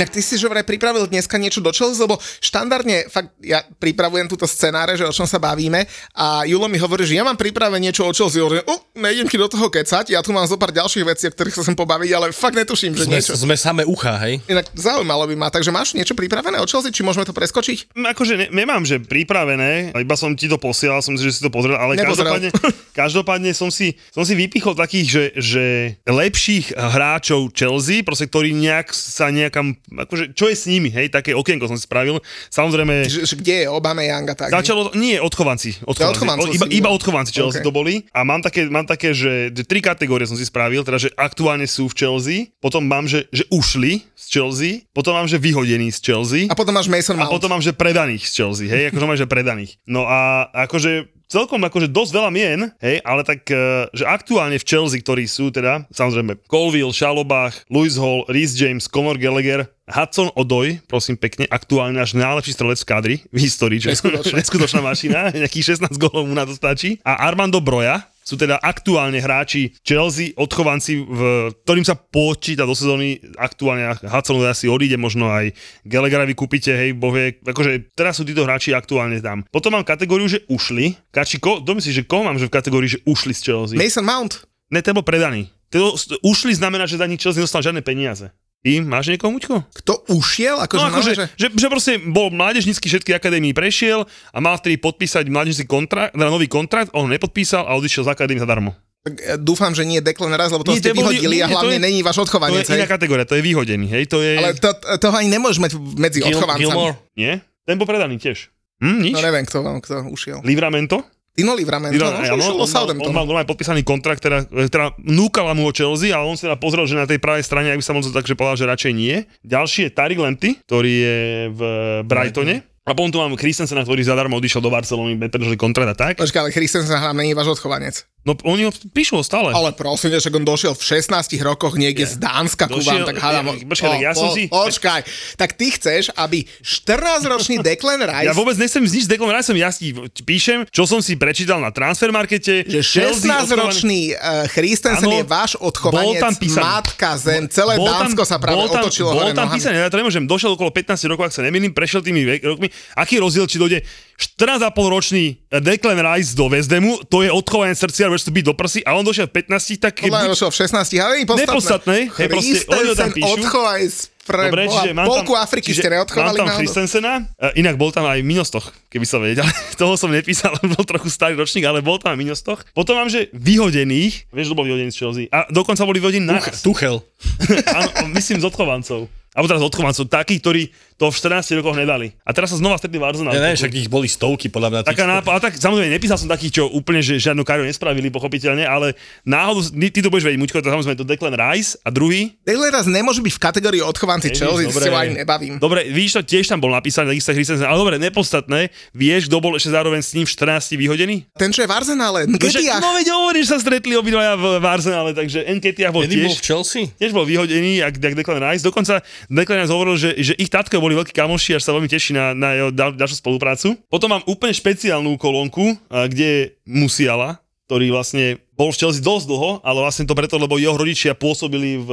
Inak ty si že vraj pripravil dneska niečo do Chelsea, lebo štandardne fakt ja pripravujem túto scenáre, že o čom sa bavíme a Julo mi hovorí, že ja mám pripravené niečo o Chelsea. Hovorím, uh, nejdem ti do toho kecať, ja tu mám zo pár ďalších vecí, o ktorých sa sem pobaviť, ale fakt netuším, že Sme, niečo. sme samé ucha, hej? Inak zaujímalo by ma, takže máš niečo pripravené o Chelsea, či môžeme to preskočiť? Akože ne, nemám, že pripravené, iba som ti to posielal, som si, že si to pozrel, ale Nepozrel. každopádne, každopádne som, si, som si vypichol takých, že, že lepších hráčov Chelsea, proste, ktorí nejak sa nejakam, akože čo je s nimi, hej, také okienko som si spravil. Samozrejme, Že, že kde je Obama Young a tak? Začalo, nie, odchovanci. odchovanci. odchovancov O, iba, iba odchovanci Chelsea OK. to boli. A mám také, mám také že, že tri kategórie som si spravil, teda, že aktuálne sú v Chelsea, potom mám, že, že ušli z Chelsea, potom mám, že vyhodení z Chelsea A potom máš Mason a Mount. potom mám, že predaných z Chelsea, hej, akože mám, že predaných. No a akože celkom akože dosť veľa mien, hej, ale tak, eh, že aktuálne v Chelsea, ktorí sú teda, samozrejme, Colville, Šalobach, Louis Hall, Rhys James, Conor Gallagher, Hudson Odoj, prosím pekne, aktuálne náš najlepší strelec v kadri v histórii, čo je neskutočná mašina, nejakých 16 golov mu na to stačí. A Armando Broja, sú teda aktuálne hráči Chelsea, odchovanci, v, ktorým sa počíta do sezóny aktuálne Hudson asi odíde, možno aj Gallaghera vykúpite, hej, boh vie, akože teraz sú títo hráči aktuálne tam. Potom mám kategóriu, že ušli. Kači, ko, kto myslíš, že koho mám že v kategórii, že ušli z Chelsea? Mason Mount. Ne, ten bol predaný. To, ušli znamená, že za nich Chelsea nedostal žiadne peniaze. Ty máš niekoho, Muťko? Kto ušiel? Akože, No akože, že... že, že proste bol mládežnícky všetky akadémii prešiel a mal vtedy podpísať mládežnícky kontrakt, teda nový kontrakt, on ho nepodpísal a odišiel z akadémie zadarmo. Tak, e, dúfam, že nie Declan Rice, lebo to Nie, ste to bol- vyhodili nie, a to hlavne je- není váš To odchovanec. je iná hej? kategória, to je vyhodený, hej, to je... Ale to, toho ani nemôžeš mať medzi Gil, odchovancami. Gilmore. Nie? Ten bol predaný tiež. Hm, nič? No neviem, kto, vám- kto ušiel. Livramento? Tino Livramento, no, Livra- že áno, ušiel do on, mal, on Southampton. mal normálne podpísaný kontrakt, teda, teda núkala mu ho Chelsea, ale on si teda pozrel, že na tej pravej strane, ak by sa možno takže povedal, že radšej nie. Ďalší je Tariq Lamptey, ktorý je v Brightone. A potom tu mám Christensena, ktorý zadarmo odišiel do Barcelony, predržali kontrakt a tak. Počkaj, ale Christensen hrám, není váš odchovanec. No oni ho píšu ho stále. Ale prosím, že on došiel v 16 rokoch niekde z Dánska ku vám, Došiel- tak hádam... ja- počkaj, tak ja som si- Počkaj, tak ty chceš, aby 14-ročný Declan Rice... Ja vôbec nechcem nič s Declan Riceom, ja si píšem, čo som si prečítal na transfermarkete. že Chelsea 16-ročný uh, Christensen Áno, je váš bol odchovanec, tam písaný. matka zem, celé Bol Dánsko sa práve bol tam, otočilo Bol tam písané, ja to nemôžem, došiel okolo 15 rokov, ak sa nemýlim, prešiel tými rokmi. Aký rozdiel, či dojde 14,5 ročný Declan Rice do Vezdemu, to je odchovanie srdcia, budeš to byť do prsy, a on došiel v 15, tak Podľa buď, došiel v 16, ale nie podstatné. Nepodstatné, hej, proste oni ho tam píšu. odchovanec pre Dobre, boha, čiže mám polku tam, Afriky čiže ste neodchovali Mám tam? Christensena, e, inak bol tam aj Minostoch, keby sa vedel. Toho som nepísal, bol trochu starý ročník, ale bol tam aj Minostoch. Potom mám, že vyhodených, vieš, kto bol vyhodený z Chelsea. A dokonca boli vyhodení naraz. Tuchel. Áno, myslím z odchovancov. Alebo teraz odchovancov, takí, ktorí to v 14 rokoch nedali. A teraz sa znova stretli v Arsenal. Ja neviem, však ich boli stovky, podľa mňa. Taká nápa- a tak samozrejme nepísal som takých, čo úplne že žiadnu kariéru nespravili, pochopiteľne, ale náhodou, ty, ty to budeš vedieť, Muťko, to samozrejme to Declan Rice a druhý. Declan Rice nemôže byť v kategórii odchovanci Chelsea, dobre. si ho ani nebavím. Dobre, víš, to tiež tam bol napísaný, takisto Christensen, ale dobre, nepodstatné. Vieš, kto bol ešte zároveň s ním v 14 vyhodený? Ten, čo je v Arsenále, Že, Nketiah. no veď hovoríš, sa stretli obidvaja v, v Arsenále, takže Nketiah bol Kedy bol tiež, v Chelsea? tiež bol vyhodený, jak, jak Declan Rice. Dokonca Declan Rice hovoril, že, že ich tatko boli veľkí kamoši, až sa veľmi teší na, na jeho ďal, ďalšiu spoluprácu. Potom mám úplne špeciálnu kolónku, kde je Musiala, ktorý vlastne bol v Chelsea dosť dlho, ale vlastne to preto, lebo jeho rodičia pôsobili v,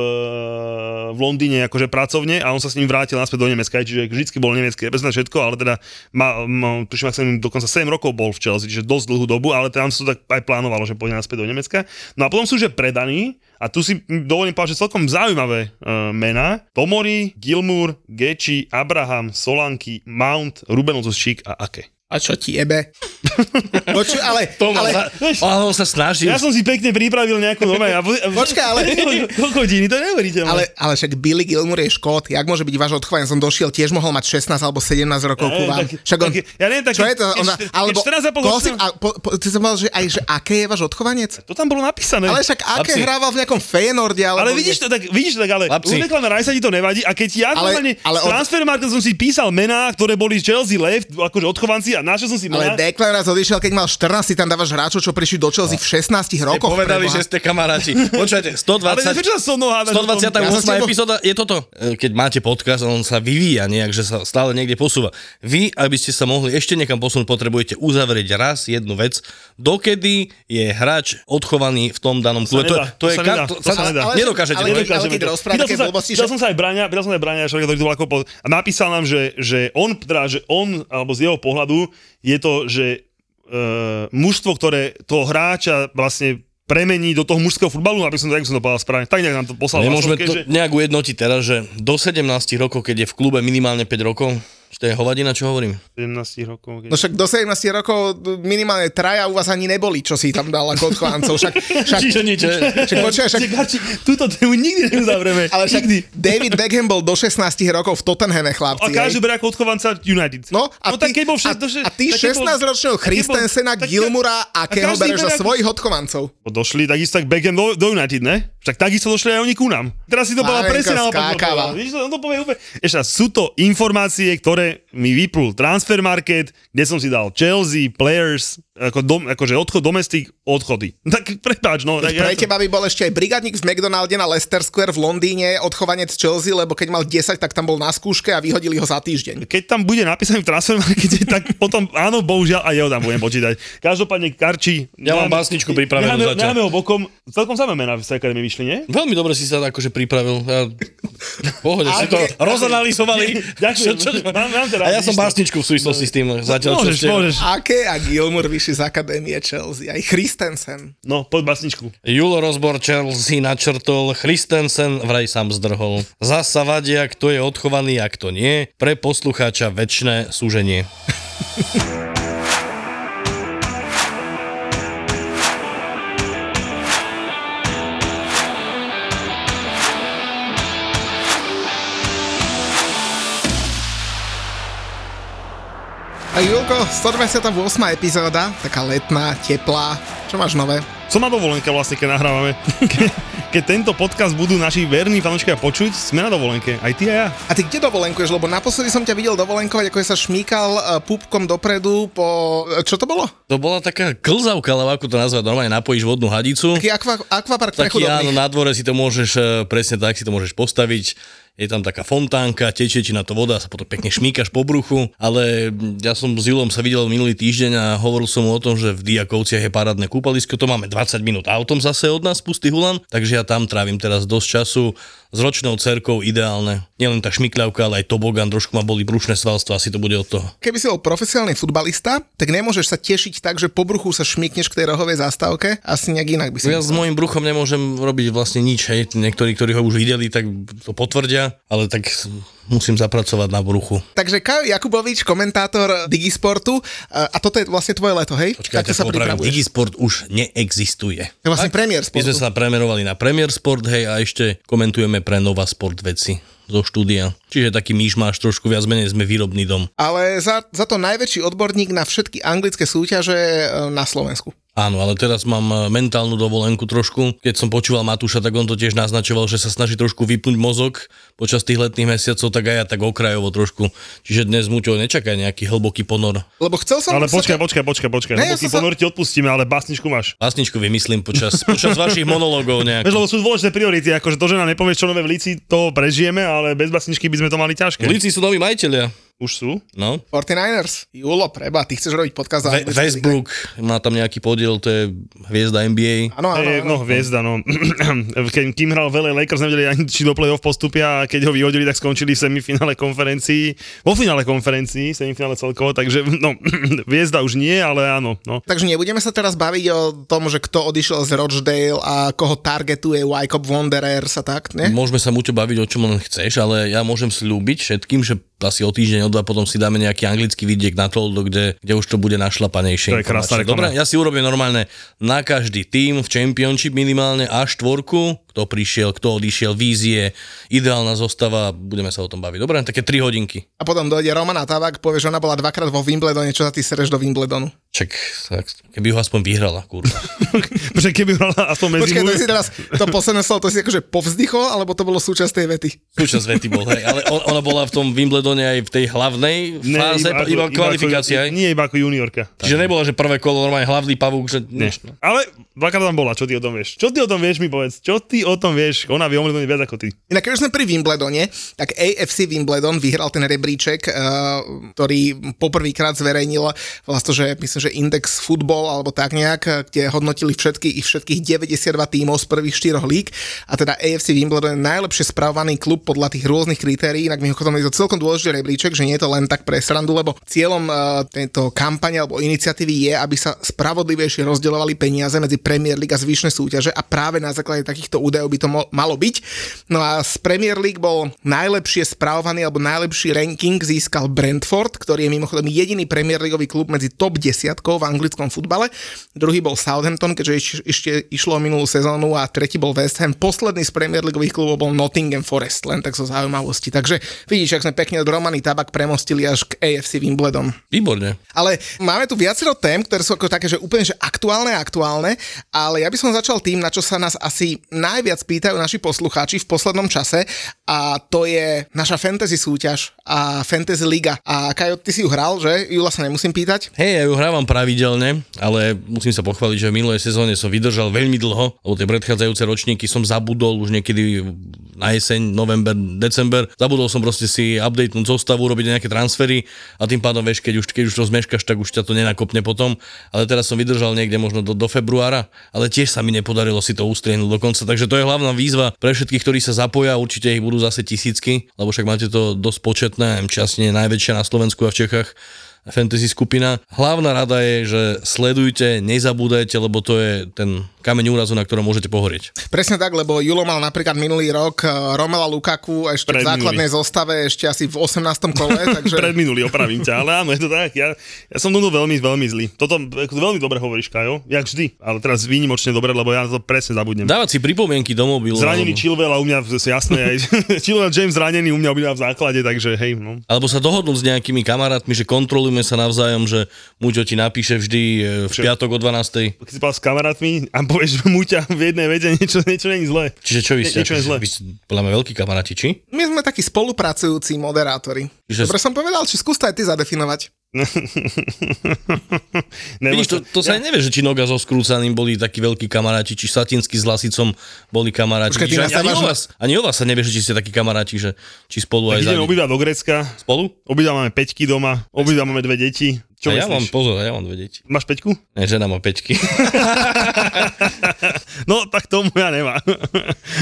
v Londýne akože pracovne a on sa s ním vrátil naspäť do Nemecka, čiže vždycky bol nemecký, bez všetko, ale teda má, má, tuším, ak neviem, dokonca 7 rokov bol v Chelsea, čiže dosť dlhú dobu, ale tam sa to tak aj plánovalo, že pôjde naspäť do Nemecka. No a potom sú že predaní a tu si dovolím povedať, že celkom zaujímavé uh, mená. Tomori, Gilmour, Gechi, Abraham, Solanky, Mount, Ruben Ozošík a Ake. A čo ti jebe? Počuj, ale, To má ale, za... Ale on sa snažil. Ja som si pekne pripravil nejakú nové. A, Počkaj, ale- Koľko hodín, to neuveriteľné. ale, ale však Billy Gilmour je škód, jak môže byť váš odchovanec, on došiel, tiež mohol mať 16 alebo 17 rokov ku vám. tak- Však on, ja neviem, tak čo je to? Ona, alebo, 14 a pol koho si, a, po, po, ty som povedal, že aj, že aké je váš odchovanec? To tam bolo napísané. Ale však aké Chlapci. hrával v nejakom Feyenoorde, alebo... Ale vidíš to tak, vidíš to tak, ale Chlapci. u Declana Rice ti to nevadí a keď ja Ale- ale, ale Transfermarktu som si písal mená, ktoré boli z Chelsea Left, akože odchovanci a a našiel som si Ale. Declan raz odišiel, keď mal 14, ty tam dávaš hráčov, čo prišli do Chelsea v 16 rokoch. Povedali, že ste kamaráti. Počujete, Ale 120... prečo sa so mnou hádaš? 128. Ja epizóda je toto. E, Keď máte podcast, on sa vyvíja nejak, že sa stále niekde posúva. Vy, aby ste sa mohli ešte niekam posunúť, potrebujete uzavrieť raz jednu vec. Dokedy je hráč odchovaný v tom danom klube. To, to, to je... nedá, to, to sa nedá. Ale- Nedokážete. ale- povedať. ale keď rozprávate Pýtal som sa- aj Braňa, pýtal som aj Braňa, človeka, ktorý to bol ako napísal nám, že, že on, teda, že on, alebo z jeho pohľadu, je to, že uh, mužstvo, ktoré toho hráča vlastne premení do toho mužského futbalu, aby som to, som to povedal správne. Tak nejak nám to poslal. Nemôžeme hlasovke, to že, nejak ujednotiť teraz, že do 17 rokov, keď je v klube minimálne 5 rokov, čo to je hovadina, čo hovorím? 17 rokov. Keď... No však do 17 rokov minimálne traja u vás ani neboli, čo si tam dal ako odchovancov. Však, však, Čiže nič, však, však, Čiže, túto tému nikdy neuzavreme. ale však David Beckham bol do 16 rokov v Tottenhame, A chlapci. každý hej. berie ako odchovanca United. No a, no ty, tak bol a, všet, do še- a ty tak keď bol- 16-ročného tak keď bol- Christensena, Gilmura, akého každý bereš ako- svojich odchovancov? Došli takisto tak Beckham do, do United, ne? Však takisto došli aj oni ku nám. Teraz si to Malenko presne naopak. Ešte raz, sú to informácie, ktoré say mi vyplul Transfer Market, kde som si dal Chelsea, Players, ako dom, akože odchod, domestic, odchody. Tak prepáč, no. Tak Pre ja, teba by bol ešte aj brigadník v McDonalde na Leicester Square v Londýne, odchovanec Chelsea, lebo keď mal 10, tak tam bol na skúške a vyhodili ho za týždeň. keď tam bude napísané v Transfer Markete, tak potom áno, bohužiaľ, aj jeho tam budem počítať. Každopádne Karči... Ja mám básničku pripravenú necháme, necháme ho bokom. Celkom samé mená v akadémii vyšli, nie? Veľmi dobre si sa akože pripravil. Ja... Pohode, si to rozanalizovali. Ďakujem. Čo- čo- Mám- mám teda A ja som básničku v súvislosti s tým. Zatiaľ, čo Môžeš, ste... môžeš. Aké a Gilmour vyšli z akadémie Chelsea, aj Christensen. No, poď básničku. Julo rozbor Chelsea načrtol, Christensen vraj sám zdrhol. Zasa vadia, kto je odchovaný a kto nie. Pre poslucháča väčšné súženie. Julko, 128. epizóda, taká letná, teplá. Čo máš nové? Som na dovolenke vlastne, keď nahrávame. Ke, keď tento podcast budú naši verní fanúšikovia počuť, sme na dovolenke. Aj ty a ja. A ty kde dovolenkuješ? Lebo naposledy som ťa videl dovolenkovať, ako sa šmíkal uh, pupkom dopredu po... e, Čo to bolo? To bola taká klzavka, alebo ako to nazvať, normálne napojíš vodnú hadicu. Taký akva, akvapark Taký áno, na dvore si to môžeš, e, presne tak si to môžeš postaviť. Je tam taká fontánka, tečie ti na to voda, sa potom pekne šmíkaš po bruchu, ale ja som s Julom sa videl minulý týždeň a hovoril som mu o tom, že v Diakovciach je parádne kúpalisko, to máme 20 minút autom zase od nás, pustý Hulan, takže ja tam trávim teraz dosť času s ročnou cerkou ideálne. Nielen tá šmikľavka, ale aj tobogan, trošku ma boli brušné svalstvo, asi to bude od toho. Keby si bol profesionálny futbalista, tak nemôžeš sa tešiť tak, že po bruchu sa šmikneš k tej rohovej zástavke. Asi nejak inak by si... Ja s môjim bruchom nemôžem robiť vlastne nič, hej. Niektorí, ktorí ho už videli, tak to potvrdia, ale tak musím zapracovať na bruchu. Takže Kajo Jakubovič, komentátor Digisportu, a a toto je vlastne tvoje leto, hej? Takto sa pripravuješ. Digisport už neexistuje. To je vlastne premiér My sme sportu. sa premerovali na Premier Sport, hej, a ešte komentujeme pre Nova Sport veci zo štúdia. Čiže taký myšmáš, trošku viac menej sme výrobný dom. Ale za, za to najväčší odborník na všetky anglické súťaže e, na Slovensku. Áno, ale teraz mám e, mentálnu dovolenku trošku. Keď som počúval Matúša, tak on to tiež naznačoval, že sa snaží trošku vypnúť mozog počas tých letných mesiacov, tak aj ja tak okrajovo trošku. Čiže dnes Muťo nečaká nejaký hlboký ponor. Lebo chcel som... Ale sa počkaj, ťa- počkaj, počkaj, počkaj. Ne, ja Hlboký sa- ponor ti odpustíme, ale básničku máš. Vlastničku vymyslím počas, počas vašich monológov Vieš, nejak. lebo sú dôležité priority, akože to, že nám nepovieš, čo nové v Líci, to prežijeme, ale bez básničky by sme to mali ťažké. Líci sú noví majiteľia. Už sú? No. 49ers. Julo, preba, ty chceš robiť podcast Ve-. Westbrook má tam nejaký podiel, to je hviezda NBA. Áno, áno, no, hviezda, no. Keď kým hral veľa Lakers, nevedeli ani či do play-off postupia a keď ho vyhodili, tak skončili v semifinále konferencií. Vo finále konferencií, semifinále celkovo, takže no, hviezda už nie, ale áno. No. Takže nebudeme sa teraz baviť o tom, že kto odišiel z Rochdale a koho targetuje Wycop Wanderers a tak, ne? Môžeme sa Muťo baviť o čom len chceš, ale ja môžem slúbiť všetkým, že asi o týždeň, o dva potom si dáme nejaký anglický vidiek na Toldo, kde, kde už to bude našlapanejšie. To je krásna. Dobre, ja si urobím normálne na každý tým v Championship minimálne A4, kto prišiel, kto odišiel, vízie, ideálna zostava, budeme sa o tom baviť. Dobre, také 3 hodinky. A potom dojde Romana Tabak, povie, že ona bola dvakrát vo Wimbledone, čo sa ty sereš do Wimbledonu. Čak, tak, keby ho aspoň vyhrala, kurva. Počkaj, keby hrala aspoň medzi Počkaj, to si teraz, to posledné slovo, to si akože povzdychol, alebo to bolo súčasť tej vety? Súčasť vety bol, hej. Ale on, ona bola v tom Wimbledone aj v tej hlavnej fáze, iba, iba kvalifikácia, ako, hej. Nie, iba ako juniorka. Čiže nebola, že prvé kolo normálne hlavný pavúk, že... Nie. Ale dvakrát tam bola, čo ty o tom vieš? Čo ty o tom vieš, mi povedz? Čo ty o tom vieš? Ona vie o Wimbledone viac ako ty. Inak keď už sme pri Wimbledone, tak AFC Wimbledon vyhral ten rebríček, uh, ktorý poprvýkrát zverejnil vlastne, že myslím, že Index Football alebo tak nejak, kde hodnotili všetky, ich všetkých 92 tímov z prvých štyroch líg a teda AFC Wimbledon je najlepšie spravovaný klub podľa tých rôznych kritérií, inak mimochodom je to celkom dôležitý rebríček, že nie je to len tak pre srandu, lebo cieľom uh, tejto kampane alebo iniciatívy je, aby sa spravodlivejšie rozdeľovali peniaze medzi Premier League a zvyšné súťaže a práve na základe takýchto údajov by to mo- malo byť. No a z Premier League bol najlepšie spravovaný alebo najlepší ranking získal Brentford, ktorý je mimochodom jediný Premier Leagueový klub medzi top 10 v anglickom futbale. Druhý bol Southampton, keďže ešte, išlo o minulú sezónu a tretí bol West Ham. Posledný z Premier Leagueových klubov bol Nottingham Forest, len tak zo zaujímavosti. Takže vidíš, ak sme pekne od Romany Tabak premostili až k AFC Wimbledon. Výborne. Ale máme tu viacero tém, ktoré sú ako také, že úplne že aktuálne aktuálne, ale ja by som začal tým, na čo sa nás asi najviac pýtajú naši poslucháči v poslednom čase a to je naša fantasy súťaž a fantasy liga. A Kajo, ty si ju hral, že? Jula sa nemusím pýtať. Hej, ja ju hrávam pravidelne, ale musím sa pochváliť, že v minulej sezóne som vydržal veľmi dlho, lebo tie predchádzajúce ročníky som zabudol už niekedy na jeseň, november, december. Zabudol som proste si updatenúť zostavu, robiť nejaké transfery a tým pádom, vieš, keď už, keď už to zmeškaš, tak už ťa to nenakopne potom. Ale teraz som vydržal niekde možno do, do februára, ale tiež sa mi nepodarilo si to ustriehnúť dokonca. Takže to je hlavná výzva pre všetkých, ktorí sa zapoja, určite ich budú zase tisícky, lebo však máte to dosť početné, je najväčšia na Slovensku a v Čechách fantasy skupina. Hlavná rada je, že sledujte, nezabúdajte, lebo to je ten kameň úrazu, na ktorom môžete pohorieť. Presne tak, lebo Julo mal napríklad minulý rok eh, Romela Lukaku ešte Pred v základnej zostave ešte asi v 18. kole, takže... Predminulý, opravím ťa, ale áno, je to tak. Ja, ja som toto veľmi, veľmi zlý. Toto veľmi dobre hovoríš, Kajo, jak vždy. Ale teraz výnimočne dobre, lebo ja to presne zabudnem. Dávať si pripomienky do mobilu. Zranený alebo, Chilwell a u mňa jasné, aj Chilwell James zranený u mňa obidva v základe, takže hej, no. alebo sa dohodnúť s nejakými kamarátmi, že kontrolujeme sa navzájom, že Muťo ti napíše vždy e, v piatok o 12. Keď si s kamarátmi a povieš, Muťa v jednej vete niečo, niečo není zlé. Čiže čo vy ste? niečo je zlé. Vy ste podľa mňa veľkí kamaráti, či? My sme takí spolupracujúci moderátori. Že- Dobre som povedal, či skús to aj ty zadefinovať. Vidíš, to, to sa aj nevie, že či Noga so Skrúcaným boli takí veľkí kamaráti, či Satinsky s Lasicom boli kamaráti. Čiže ani, ani, nastávaš o vás, ani o vás sa nevie, že či ste takí kamaráti, že či spolu aj Ideme obidva do Grécka, Spolu? obidva máme peťky doma, obidva máme dve deti. Čo a ja mám, pozor, ja mám dve deti. Máš peťku? Ne, žena má peťky. No, tak to moja nemá.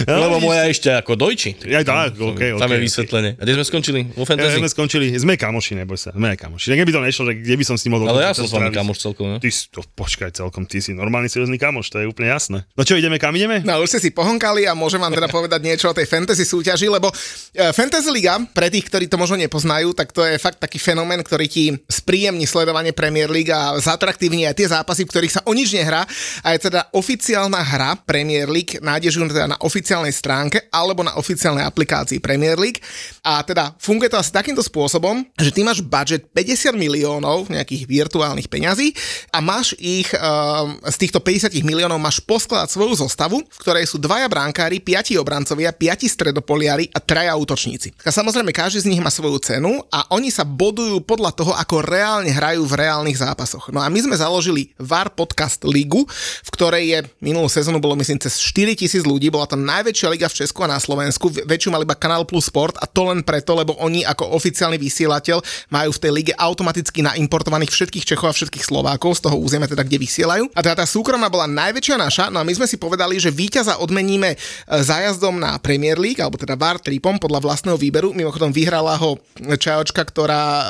Lebo moja ešte ako dojči. Ja tak, okej, Tam okej, je vysvetlenie. A kde sme skončili? Vo Ja, fantasy? sme skončili, sme kamoši, neboj sa, sme kamoši. Tak keby to nešlo, že kde by som s ním mohol... Ale ja som s vami kamoš celkom, ne? Ty si, to, počkaj celkom, ty si normálny seriózny kamoš, to je úplne jasné. No čo, ideme, kam ideme? No už ste si pohonkali a môžem vám teda povedať niečo o tej fantasy súťaži, lebo e, Fantasy Liga, pre tých, ktorí to možno nepoznajú, tak to je fakt taký fenomén, ktorý ti spríjemní sledovanie Premier League a zatraktívni aj tie zápasy, v ktorých sa o nič nehrá. A je teda oficiálna hra Premier League, nájdeš ju teda na oficiálnej stránke alebo na oficiálnej aplikácii Premier League. A teda funguje to asi takýmto spôsobom, že ty máš budget 50 miliónov nejakých virtuálnych peňazí a máš ich um, z týchto 50 miliónov máš poskladať svoju zostavu, v ktorej sú dvaja bránkári, piati obrancovia, piati stredopoliari a traja útočníci. A samozrejme každý z nich má svoju cenu a oni sa bodujú podľa toho, ako reálne hrajú v reálnych zápasoch. No a my sme založili VAR Podcast Ligu, v ktorej je minulú sezónu bolo myslím cez 4 tisíc ľudí, bola to najväčšia liga v Česku a na Slovensku, Vä- väčšiu mal iba Kanál Plus Sport a to len preto, lebo oni ako oficiálny vysielateľ majú v tej lige automaticky naimportovaných všetkých Čechov a všetkých Slovákov z toho územia, teda kde vysielajú. A teda tá súkromná bola najväčšia naša, no a my sme si povedali, že víťaza odmeníme e, zájazdom na Premier League, alebo teda VAR tripom podľa vlastného výberu. Mimochodom vyhrala ho Čajočka, ktorá uh,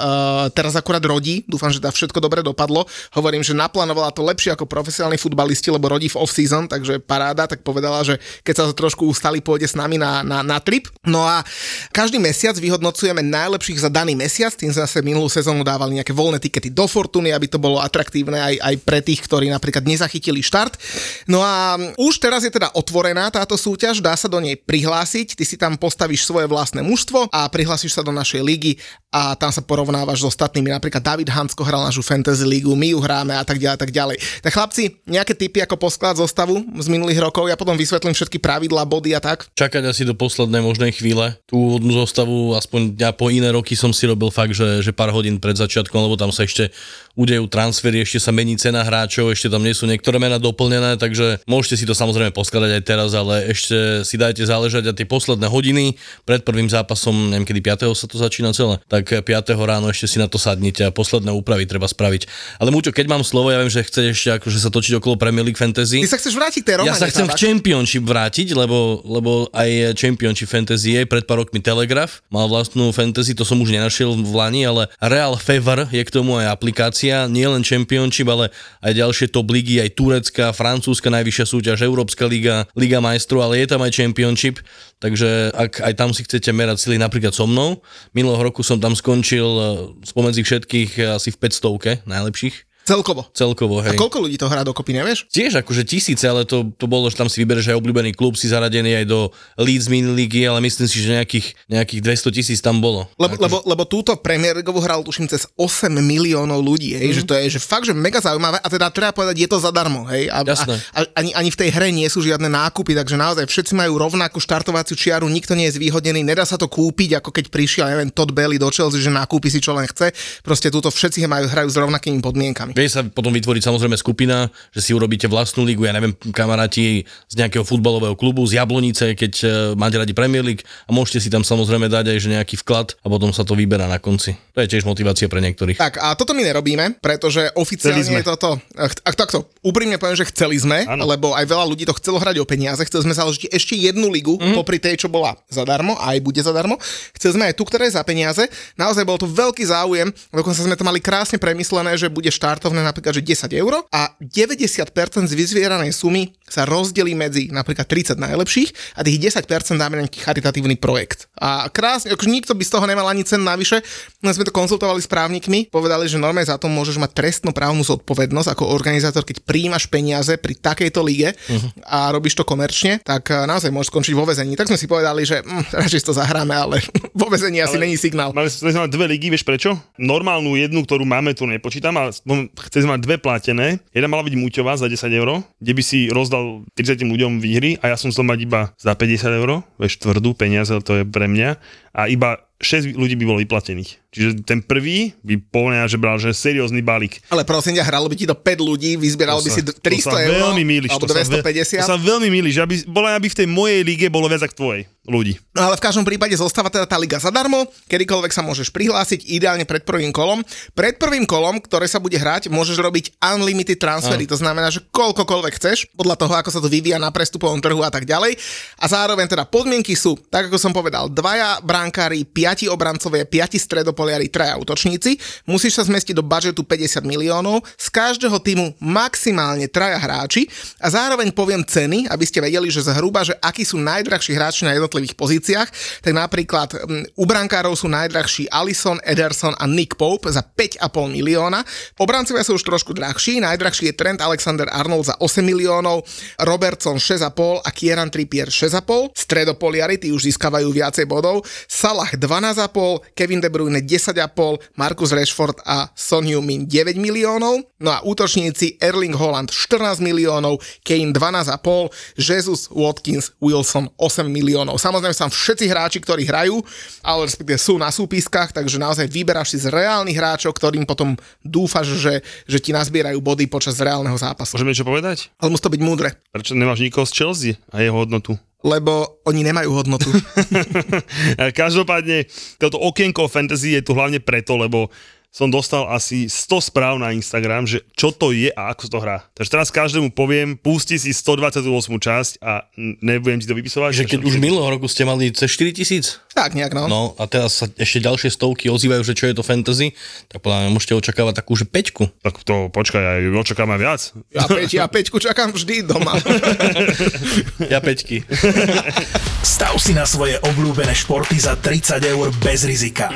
teraz akurát rodí, dúfam, že tá všetko dobre dopadlo. Hovorím, že naplánovala to lepšie ako profesionálni futbalisti, lebo rodí v off-season, takže paráda, tak povedala, že keď sa to trošku ustali, pôjde s nami na, na, na trip. No a každý mesiac vyhodnocujeme najlepších za daný mesiac, tým sme zase minulú sezónu dávali nejaké voľné tikety do Fortuny, aby to bolo atraktívne aj, aj pre tých, ktorí napríklad nezachytili štart. No a už teraz je teda otvorená táto súťaž, dá sa do nej prihlásiť, ty si tam postavíš svoje vlastné mužstvo a prihlásiš sa do našej ligy a tam sa porovnávaš s ostatnými. Napríklad David Hansko hral našu Fantasy Ligu, my ju hráme a tak ďalej, tak ďalej. Tak chlapci, nejaké tipy ako posklad zostavu z minulých rokov, ja potom vysvetlím všetky pravidlá, body a tak. Čakať asi do poslednej možnej chvíle. Tú úvodnú zostavu, aspoň ja po iné roky som si robil fakt, že, že pár hodín pred začiatkom, lebo tam sa ešte udejú transfery, ešte sa mení cena hráčov, ešte tam nie sú niektoré mená doplnené, takže môžete si to samozrejme poskladať aj teraz, ale ešte si dajte záležať a tie posledné hodiny pred prvým zápasom, neviem kedy 5. sa to začína celé, tak 5. ráno ešte si na to sadnite a posledné úpravy treba spraviť. Ale Muťo, keď mám slovo, ja viem, že chceš ešte akože sa točiť okolo Premier League Fantasy. Ty sa chceš vrátiť k tej Ja sa chcem k Championship vrátiť, lebo, lebo aj Championship Fantasy je pred pár rokmi Telegraph, mal vlastnú fantasy, to som už nenašiel v Lani, ale Real Fever je k tomu aj aplikácia, nie len Championship, ale aj ďalšie top ligy, aj Turecka, Francúzska najvyššia súťaž, Európska liga, Liga majstrov, ale je tam aj Championship, takže ak aj tam si chcete merať sily napríklad so mnou, minulého roku som tam skončil eh, spomedzi všetkých eh, asi v 500 najlepších Celkovo. Celkovo, hej. A koľko ľudí to hrá dokopy, nevieš? Tiež akože tisíce, ale to, to bolo, že tam si vybereš aj obľúbený klub, si zaradený aj do Leeds mini ligy, ale myslím si, že nejakých, nejakých 200 tisíc tam bolo. Lebo, akože... lebo, lebo túto Premier League hral tuším cez 8 miliónov ľudí, hej, mm. že to je že fakt, že mega zaujímavé a teda treba povedať, je to zadarmo, hej. A, a, a, ani, ani v tej hre nie sú žiadne nákupy, takže naozaj všetci majú rovnakú štartovaciu čiaru, nikto nie je zvýhodnený, nedá sa to kúpiť, ako keď prišiel, neviem, Todd Belly do Chelsea, že nakúpi si čo len chce. Proste túto všetci majú hrajú s rovnakými podmienkami. Vie sa potom vytvoriť samozrejme skupina, že si urobíte vlastnú ligu, ja neviem, kamaráti z nejakého futbalového klubu, z Jablonice, keď e, máte radi Premier League a môžete si tam samozrejme dať aj že nejaký vklad a potom sa to vyberá na konci. To je tiež motivácia pre niektorých. Tak a toto my nerobíme, pretože oficiálne je toto, ak takto, úprimne poviem, že chceli sme, ano. lebo aj veľa ľudí to chcelo hrať o peniaze, chceli sme založiť ešte jednu ligu, mm-hmm. popri tej, čo bola zadarmo a aj bude zadarmo. Chceli sme aj tu, ktoré je za peniaze. Naozaj bol to veľký záujem, dokonca sme to mali krásne premyslené, že bude štartovné napríklad, že 10 10 eur a 90% z vyzvieranej sumy sa rozdelí medzi napríklad 30 najlepších a tých 10% dáme nejaký charitatívny projekt. A krásne, akože nikto by z toho nemal ani cen navyše, no sme to konzultovali s právnikmi, povedali, že normálne za to môžeš mať trestnú právnu zodpovednosť ako organizátor, keď príjmaš peniaze pri takejto lige uh-huh. a robíš to komerčne, tak eh, naozaj môžeš skončiť vo väzení. Tak sme si povedali, že hm, radšej to zahráme, ale vo väzení asi není signál. Máme sme dve ligy, vieš prečo? Normálnu jednu, ktorú máme, tu nepočítam, a chceme mať dve platené. Jedna mala byť Muťová za 10 eur, kde by si rozdal 30 ľuďom výhry a ja som to mať iba za 50 eur, vieš, tvrdú peniaze, to je pre mňa. A iba 6 ľudí by bolo vyplatených. Čiže ten prvý by povedal, že bral, že seriózny balík. Ale prosím ťa, hralo by ti to 5 ľudí, vyzbieralo by si 300 to sa eur, veľmi milíš, alebo 250. To sa veľmi milíš, aby, bolo, aby v tej mojej lige bolo viac ako tvojej ľudí. No ale v každom prípade zostáva teda tá liga zadarmo, kedykoľvek sa môžeš prihlásiť, ideálne pred prvým kolom. Pred prvým kolom, ktoré sa bude hrať, môžeš robiť unlimited transfery, to znamená, že koľkokoľvek chceš, podľa toho, ako sa to vyvíja na prestupovom trhu a tak ďalej. A zároveň teda podmienky sú, tak ako som povedal, dvaja brankári, piati obrancové, piati stredopoliari, traja útočníci. Musíš sa zmestiť do budžetu 50 miliónov, z každého týmu maximálne traja hráči a zároveň poviem ceny, aby ste vedeli, že zhruba, že akí sú najdrahší hráči na jednotlivých pozíciách. Tak napríklad u brankárov sú najdrahší Alison, Ederson a Nick Pope za 5,5 milióna. Obrancovia sú už trošku drahší, najdrahší je Trent Alexander Arnold za 8 miliónov, Robertson 6,5 a Kieran Trippier 6,5. Stredopoliari, tí už získavajú viacej bodov. Salah 12,5, Kevin De Bruyne 10,5, Marcus Rashford a Son Heung-min 9 miliónov. No a útočníci Erling Holland 14 miliónov, Kane 12,5, Jesus, Watkins, Wilson 8 miliónov. Samozrejme sú všetci hráči, ktorí hrajú, ale respektíve sú na súpiskách, takže naozaj vyberáš si z reálnych hráčov, ktorým potom dúfaš, že, že ti nazbierajú body počas reálneho zápasu. Môžeme niečo povedať? Ale musí to byť múdre. Prečo nemáš nikoho z Chelsea a jeho hodnotu? lebo oni nemajú hodnotu. Každopádne, toto okienko fantasy je tu hlavne preto, lebo som dostal asi 100 správ na Instagram, že čo to je a ako to hrá. Takže teraz každému poviem, pusti si 128 časť a nebudem ti to vypisovať. Že keď už minulého roku ste mali cez 4 tisíc, Tak nejak, no. no a teraz sa ešte ďalšie stovky ozývajú, že čo je to fantasy, tak podľa mňa môžete očakávať takú, že peťku. Tak to počkaj, ja očakám aj viac. Ja, peť, ja peťku čakám vždy doma. Ja peťky. Stav si na svoje obľúbené športy za 30 eur bez rizika.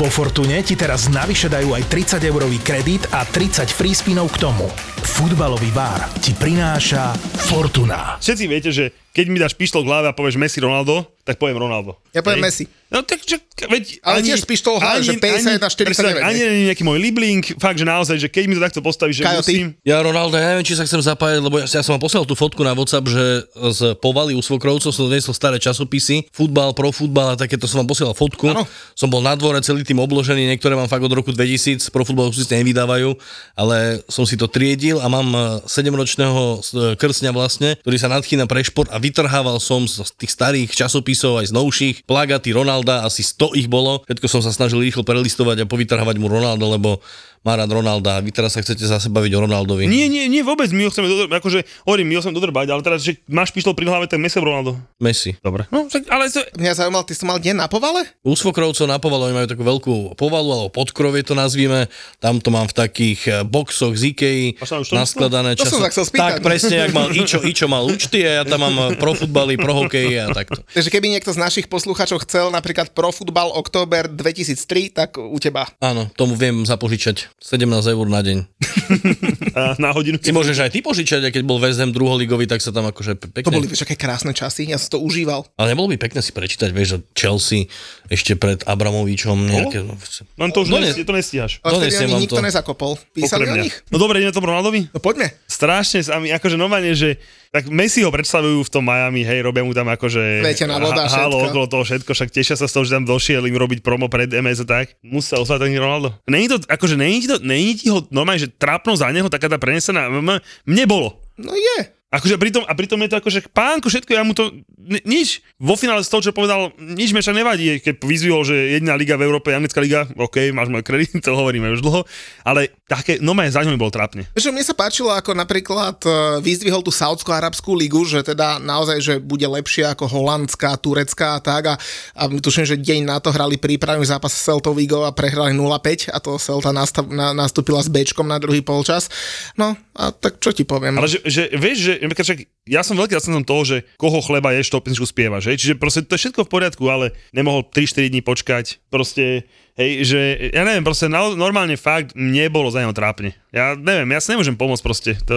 Vo Fortune ti teraz navyše dajú aj 30 eurový kredit a 30 free spinov k tomu. Futbalový bar ti prináša Fortuna. Všetci viete, že keď mi dáš pištol v hlave a povieš Messi Ronaldo, tak poviem Ronaldo. Ja poviem Hej? Messi. No tak, že, veď, Ale tiež v hlave, že 51, 49, presne tak, Ani nie nejaký môj libling, fakt, že naozaj, že keď mi to takto postavíš, že Kajo, ty? musím... Ja Ronaldo, ja neviem, či sa chcem zapájať, lebo ja, ja som vám poslal tú fotku na WhatsApp, že z povaly u svokrovcov som doniesol staré časopisy, futbal, pro futbal a takéto som vám posielal fotku. Áno. Som bol na dvore celý tým obložený, niektoré mám fakt od roku 2000, pro futbal už si nevydávajú, ale som si to triedil a mám eh, 7-ročného eh, krsňa vlastne, ktorý sa nadchýna pre šport a vytrhával som z tých starých časopisov aj z novších plagaty Ronalda, asi 100 ich bolo. Všetko som sa snažil rýchlo prelistovať a povytrhavať mu Ronaldo, lebo má rád Ronalda a vy teraz sa chcete zase baviť o Ronaldovi. Nie, nie, nie, vôbec, my ho chceme dodrbať, akože, hovorím, my ho chceme dodrbať, ale teraz, že máš pištol pri hlave, tak Messi Ronaldo. Messi. Dobre. No, tak, ale to, Mňa zaujímalo, ty si mal deň na povale? U svokrovcov na povalu oni majú takú veľkú povalu, alebo podkrovie to nazvíme. Tam to mám v takých eh, boxoch z Ikei, to naskladané To som sa chcel spýtať. Tak presne, jak mal Ičo, Ičo mal účty a ja tam mám eh, pro futbaly, pro hokej a takto. Takže keby niekto z našich poslucháčov chcel napríklad pro futbal október 2003, tak u teba. Áno, tomu viem zapožičať 17 eur na deň. a na hodinu. Si môžeš aj ty požičať, a keď bol West Ham druholigový, tak sa tam akože pe- pekne... To boli vieš, aké krásne časy, ja som to užíval. Ale nebolo by pekne si prečítať, vieš, že Chelsea ešte pred Abramovičom nejaké... No, Len to už No no, ne, to nestíhaš. Ale vtedy vám nikto to. nezakopol. Písali o nich? No dobre, ideme to Ronaldovi? No poďme. Strašne sa mi, akože normálne, že tak Messi ho predstavujú v tom Miami, hej, robia mu tam akože Svetená voda, ha- halo okolo toho všetko, však tešia sa z toho, že tam došiel im robiť promo pred MS a tak. Musel osvať ten Ronaldo. Není to, akože není ti to, není ti ho normálne, že trápno za neho taká tá prenesená, mne bolo. No je. Akože pritom, a pritom je to akože pánko, všetko, ja mu to, ni- nič. Vo finále z toho, čo povedal, nič mi však nevadí, keď vyzvihol, že jediná liga v Európe je anglická liga, OK, máš môj kredit, to hovoríme už dlho, ale také, no za ňo mi bolo trápne. Že mne sa páčilo, ako napríklad e, vyzdvihol tú Saudsko-Arabskú ligu, že teda naozaj, že bude lepšia ako holandská, turecká a tak a, a tuším, že deň na to hrali prípravný zápas s Celtou a prehrali 0-5 a to Celta nastúpila s Bčkom na druhý polčas. No a tak čo ti poviem? Ale že, že vieš, že však ja som veľký zastancom toho, že koho chleba ješ, to pesničku spievaš, hej? Čiže proste to je všetko v poriadku, ale nemohol 3-4 dní počkať. Proste, hej, že ja neviem, proste na, normálne fakt mne bolo za neho trápne. Ja neviem, ja si nemôžem pomôcť proste. To,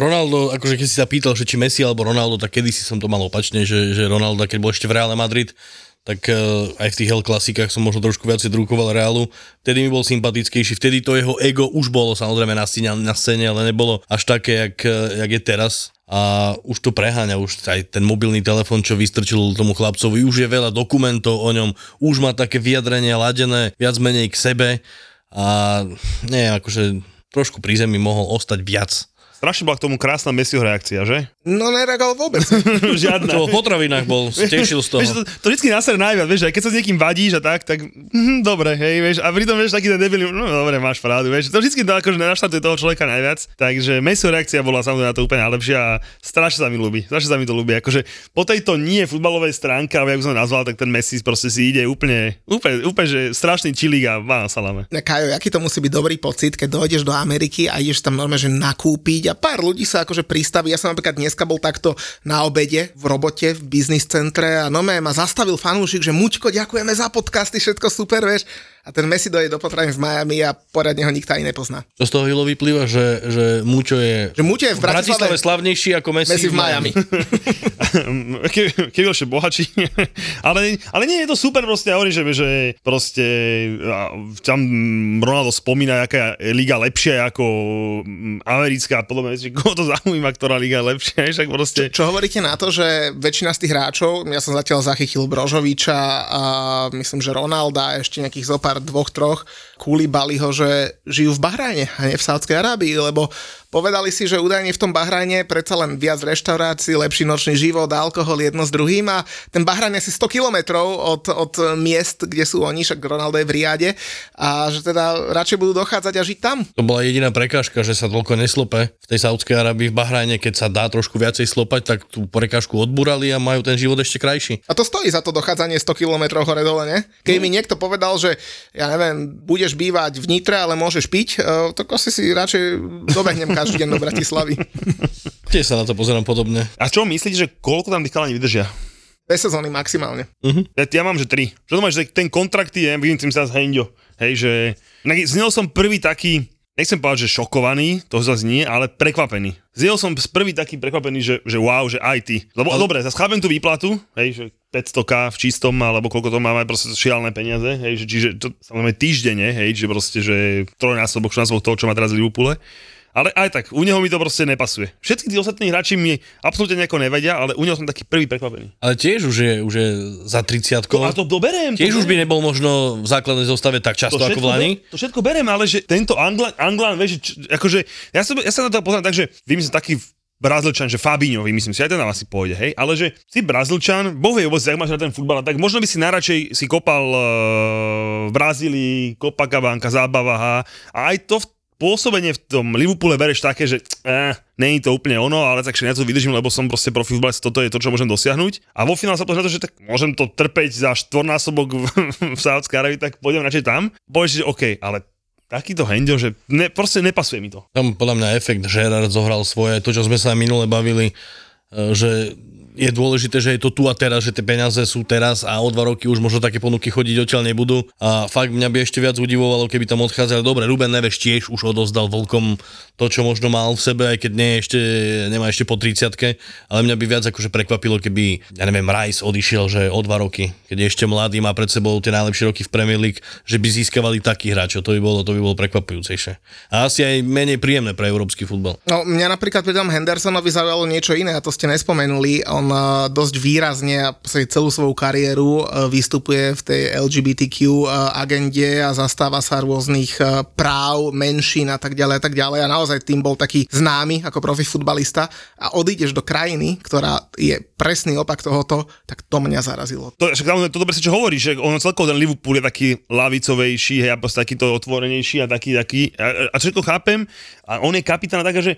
Ronaldo, akože keď si sa pýtal, že či Messi alebo Ronaldo, tak kedy si som to mal opačne, že, že Ronaldo, keď bol ešte v Reále Madrid, tak uh, aj v tých Hell klasikách som možno trošku viacej drukoval Reálu. Vtedy mi bol sympatickejší, vtedy to jeho ego už bolo samozrejme na scéne, na scéne ale nebolo až také, jak, eh, jak je teraz. A už to preháňa, už aj ten mobilný telefon, čo vystrčil tomu chlapcovi, už je veľa dokumentov o ňom, už má také vyjadrenia ladené viac menej k sebe a nie, akože trošku pri mohol ostať viac. Strašne bola k tomu krásna Messiho reakcia, že? No nereagoval vôbec. Žiadna. Čo v potravinách bol, tešil z toho. Vieš, to, to vždycky nasere najviac, vieš, aj keď sa s niekým vadíš a tak, tak hm, dobre, hej, vieš, a pritom vieš taký ten debilný, no dobre, máš pravdu, vieš, to vždycky to akože naštartuje toho človeka najviac, takže Messiho reakcia bola samozrejme na to úplne najlepšia a strašne sa mi ľúbi, strašne sa mi to ľúbi, akože po tejto nie futbalovej stránke, alebo jak by som to nazval, tak ten Messi proste si ide úplne, úplne, úplne že strašný čilík a má salame. Kajo, aký to musí byť dobrý pocit, keď dojdeš do Ameriky a ideš tam normálne, že nakúpiť a pár ľudí sa akože pristaví. Ja som napríklad dneska bol takto na obede v robote v biznis centre a no ma zastavil fanúšik, že Muťko, ďakujeme za podcasty, všetko super, vieš. A ten Messi dojde do potravín v Miami a poriadne ho nikto ani nepozná. To z toho Hilo vyplýva, že, že Mučo je Že Muťo je v v Bratislave Bratislave, slavnejší ako Messi, Messi v Miami. Ke, keď ešte bohačí. ale, ale nie, je to super proste, ja hovorím, že, že proste a, tam Ronaldo spomína, aká je liga lepšia ako mm, americká, podľa mňa, že koho to zaujíma, ktorá liga je lepšia, však proste... Čo hovoríte na to, že väčšina z tých hráčov, ja som zatiaľ zachytil Brožoviča a myslím, že Ronalda a ešte nejakých zopár dvoch, troch, Kulibaliho, že žijú v Bahrajne a nie v Sádskej Arábii, lebo Povedali si, že údajne v tom Bahrajne predsa len viac reštaurácií, lepší nočný život, alkohol jedno s druhým a ten Bahrajn asi 100 kilometrov od, od miest, kde sú oni, však Ronaldo je v Riade a že teda radšej budú dochádzať a žiť tam. To bola jediná prekážka, že sa toľko neslope v tej Saudskej Arabii v Bahrajne, keď sa dá trošku viacej slopať, tak tú prekážku odburali a majú ten život ešte krajší. A to stojí za to dochádzanie 100 km hore dole, ne? Keď No. mi niekto povedal, že ja neviem, budeš bývať v Nitre, ale môžeš piť, uh, tak asi si radšej dobehnem každý deň do Bratislavy. Tiež sa na to pozerám podobne. A čo myslíte, že koľko tam tí chalani vydržia? Dve sezóny maximálne. Ja, ja mám, že tri. Že to máš, že ten kontrakt je, vidím sa z Hendio. Hej, že... Z neho som prvý taký, nechcem povedať, že šokovaný, to zase nie, ale prekvapený. Z neho som prvý taký prekvapený, že, že wow, že aj ty. Lebo ale... dobre, zase chápem tú výplatu, hej, že 500k v čistom, alebo koľko to máme, proste šialené peniaze, hej, že, čiže to samozrejme týždenne, hej, že proste, že trojnásobok, štvornásobok toho, čo má teraz v Liverpoole. Ale aj tak, u neho mi to proste nepasuje. Všetky tí ostatní hráči mi absolútne nejako nevedia, ale u neho som taký prvý prekvapený. Ale tiež už je, už je za 30 To, a to doberiem. Tiež to už by nebol možno v základnej zostave tak často ako v Lani. to všetko berem, ale že tento Anglan, Anglan vieš, č, akože, ja sa, ja sa na to pozerám tak, že vymyslím taký Brazílčan, že Fabinho, vymyslím si, aj ten nám asi pôjde, hej, ale že si Brazílčan, boh vie vôbec, jak máš na ten futbal, tak možno by si najradšej si kopal uh, v Brazílii, Copacabana, zábava, ha, a aj to v pôsobenie v tom Liverpoole bereš také, že eh, není to úplne ono, ale tak ja to vydržím, lebo som proste profi toto je to, čo môžem dosiahnuť. A vo finále sa to že tak môžem to trpeť za štvornásobok v, v Sáudskej Arabii, tak pôjdem radšej tam. Povieš, že OK, ale takýto hendio, že ne, proste nepasuje mi to. Tam podľa mňa efekt Gerard zohral svoje, to čo sme sa minule bavili, e, že je dôležité, že je to tu a teraz, že tie peniaze sú teraz a o dva roky už možno také ponuky chodiť odtiaľ nebudú. A fakt mňa by ešte viac udivovalo, keby tam odchádzali. Dobre, Ruben Neves tiež už odozdal Volkom to, čo možno mal v sebe, aj keď nie ešte, nemá ešte po 30 ale mňa by viac akože prekvapilo, keby, ja neviem, Rice odišiel, že o dva roky, keď je ešte mladý, má pred sebou tie najlepšie roky v Premier League, že by získavali takých hráčov, to by bolo, to by bolo prekvapujúcejšie. A asi aj menej príjemné pre európsky futbal. No, mňa napríklad pri tom Hendersonovi zaujalo niečo iné, a to ste nespomenuli. On uh, dosť výrazne a celú svoju kariéru uh, vystupuje v tej LGBTQ uh, agende a zastáva sa rôznych práv, menšín a tak ďalej a tak ďalej. A naozaj tým bol taký známy ako profi futbalista a odídeš do krajiny, ktorá je presný opak tohoto, tak to mňa zarazilo. To, však to dobre si čo hovoríš, že on celkovo ten Liverpool je taký lavicovejší, hej, a proste takýto otvorenejší a taký, taký, a, a všetko chápem, a on je kapitán taká, že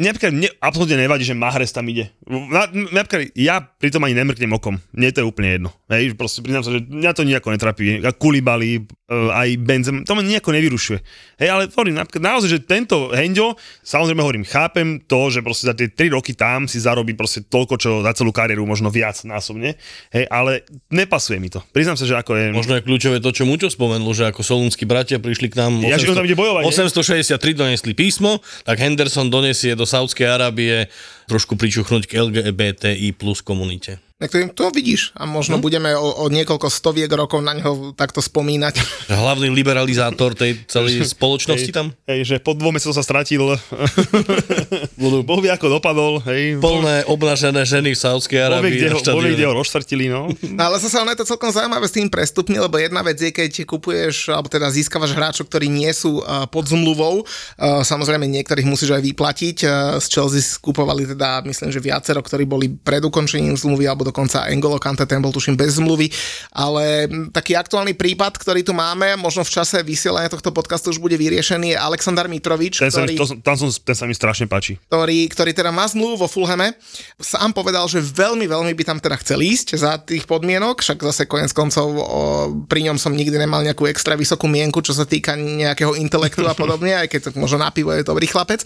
napríklad, mne absolútne nevadí, že Mahrez tam ide. Na, mňa, napríklad, ja pri tom ani nemrknem okom, mne to je úplne jedno. Hej, proste priznám sa, že mňa to nejako netrapí. A Kulibali, aj Benzem, to ma nejako nevyrušuje. Hej, ale hovorím, napríklad naozaj, že tento Hendio, samozrejme hovorím, chápem to, že proste za tie 3 roky tam si zarobí proste toľko, čo za celú kariéru, možno viac násobne, hej, ale nepasuje mi to. Priznám sa, že ako je... Možno je kľúčové to, čo Muťo spomenul, že ako solúnsky bratia prišli k nám Ja, že on tam ide bojovať, nie? 863 donesli písmo, tak Henderson donesie do Saudskej Arábie trošku pričuchnúť k LGBTI plus komunite. Tak to, to vidíš a možno budeme o, o niekoľko stoviek rokov na ňo takto spomínať. Hlavný liberalizátor tej celej spoločnosti tam? Hej, že po dvoch mesiacoch sa stratil. Budú Boh vie, ako dopadol. Hej. plné obnažené ženy v vie, Arábii na boh kde ho rozštvrtili, no. No ale zase ono je to celkom zaujímavé s tým prestupmi, lebo jedna vec je, keď kupuješ, alebo teda získavaš hráčov, ktorí nie sú uh, pod zmluvou, uh, samozrejme niektorých musíš aj vyplatiť. Uh, z Chelsea skupovali teda, myslím, že viacero, ktorí boli pred ukončením zmluvy, alebo dokonca Engolo Kante, ten bol tuším bez zmluvy, ale taký aktuálny prípad, ktorý tu máme, možno v čase vysielania tohto podcastu už bude vyriešený, je Aleksandar Mitrovič, Ten sa, mi, ktorý to, tam som, ten sa mi strašne páči. ktorý, ktorý teda má zmluvu vo Fulhame, sám povedal, že veľmi, veľmi by tam teda chcel ísť za tých podmienok, však zase konec koncov o, pri ňom som nikdy nemal nejakú extra vysokú mienku, čo sa týka nejakého intelektu a podobne, aj keď možno na pivo je dobrý chlapec,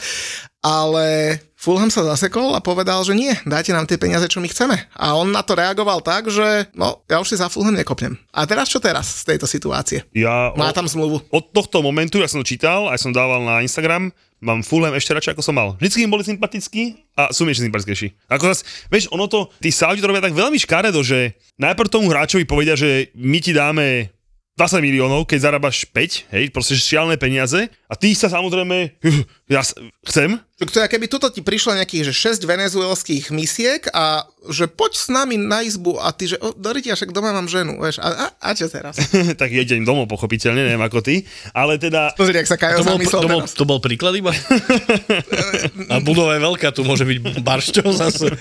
ale Fulham sa zasekol a povedal, že nie, dajte nám tie peniaze, čo my chceme. A on na to reagoval tak, že no, ja už si za Fulham nekopnem. A teraz čo teraz z tejto situácie? Ja Má o- tam zmluvu. od tohto momentu, ja som to čítal, aj som dával na Instagram, mám Fulham ešte radšej, ako som mal. Vždycky im boli sympatickí a sú mi ešte sympatickejší. Ako zas, vieš, ono to, tí Saudi to robia tak veľmi škaredo, že najprv tomu hráčovi povedia, že my ti dáme 20 miliónov, keď zarábaš 5, hej, proste šialené peniaze. A ty sa samozrejme, ja chcem, to keby tuto ti prišlo nejakých, že 6 venezuelských misiek a že poď s nami na izbu a ty, že o, Doriti, však doma mám ženu, vieš, a, a, a čo teraz? tak jedem domov, pochopiteľne, neviem ako ty, ale teda... Pozri, ak sa Kajo To bol, zamyslel to, bol, to bol príklad iba? A budova je veľká, tu môže byť baršťo zase.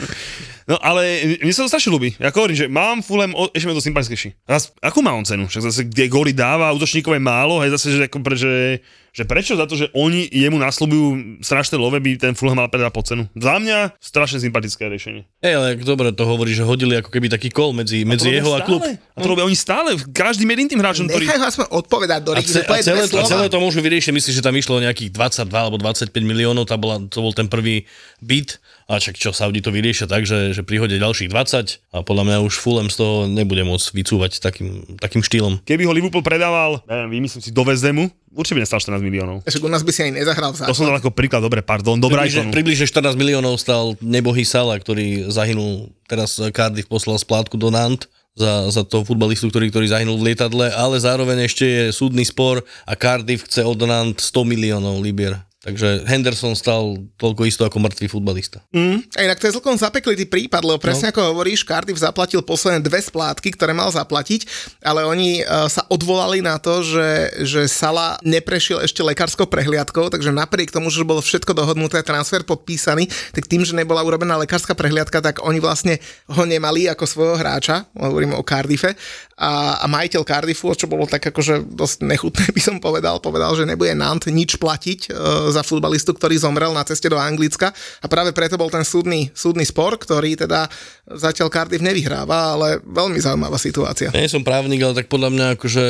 No ale mne sa to strašne ľúbi. Ja hovorím, že mám Fulham ešte to sympatickejší. Zas, akú má on cenu? Však zase, kde góly dáva, útočníkov je málo, hej, zase, že, ako, pre, že, že prečo? Za to, že oni jemu nasľubujú strašné love, by ten Fulham mal predať po cenu. Za mňa strašne sympatické riešenie. Ej, ale dobre to hovorí, že hodili ako keby taký kol medzi, medzi jeho a klub. A to robia oni stále, každým jedným tým hráčom, ktorý... Nechaj ho aspoň odpovedať, A, ce, že a, celé, to, slova. celé to môžu vyriešiť, myslím, že tam išlo o nejakých 22 alebo 25 miliónov, to, bola, to bol ten prvý byt, a však čo, Saudi to vyriešia tak, že, že prihode ďalších 20 a podľa mňa už Fulham z toho nebude môcť vycúvať takým, takým štýlom. Keby ho Liverpool predával, neviem, vymyslím si, do Vezemu, určite by nestal 14 miliónov. Však u nás by si ani nezahral v To som dal ako príklad, dobre, pardon, do Približne, približne 14 miliónov stal nebohý Sala, ktorý zahynul, teraz Cardiff poslal splátku do Nant za, za toho futbalistu, ktorý, ktorý zahynul v lietadle, ale zároveň ešte je súdny spor a Cardiff chce od Nant 100 miliónov libier. Takže Henderson stal toľko isto ako mŕtvý futbalista. Mm. A inak to je celkom zapeklitý prípad, lebo presne no. ako hovoríš, Cardiff zaplatil posledné dve splátky, ktoré mal zaplatiť, ale oni uh, sa odvolali na to, že, že Sala neprešiel ešte lekárskou prehliadkou, takže napriek tomu, že bolo všetko dohodnuté, transfer podpísaný, tak tým, že nebola urobená lekárska prehliadka, tak oni vlastne ho nemali ako svojho hráča, hovorím o Cardiffe, a, a majiteľ Cardiffu, čo bolo tak akože dosť nechutné, by som povedal, povedal, že nebude Nant nič platiť uh, za futbalistu, ktorý zomrel na ceste do Anglicka a práve preto bol ten súdny, súdny spor, ktorý teda zatiaľ Cardiff nevyhráva, ale veľmi zaujímavá situácia. Ja nie som právnik, ale tak podľa mňa akože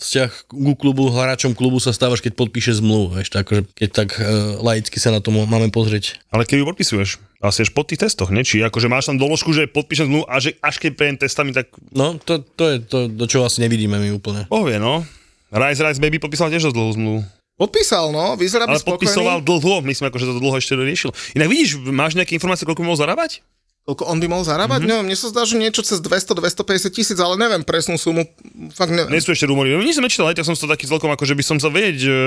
vzťah ku klubu, hráčom klubu sa stávaš, keď podpíše zmluvu, vieš, tak, akože keď tak e, laicky sa na to máme pozrieť. Ale keby podpisuješ, asi až po tých testoch, nie? Či akože máš tam doložku, že podpíšem zmluvu a že až keď prejem testami, tak No, to, to je to, do čoho asi nevidíme my úplne. povie, no. Rice Rice Baby podpísal tiež dosť dlhú zmluvu. Podpísal, no, vyzerá byť Ale podpisoval spokojný. dlho, myslím, ako, že to dlho ešte riešil. Inak vidíš, máš nejaké informácie, koľko mohol zarábať? Koľko on by mohol zarábať? Mm-hmm. Neviem, mne sa zdá, že niečo cez 200-250 tisíc, ale neviem presnú sumu. Fakt neviem. Nie sú ešte rumory. Nič som nečítal, tak som to taký celkom, ako že by som sa vedieť, že,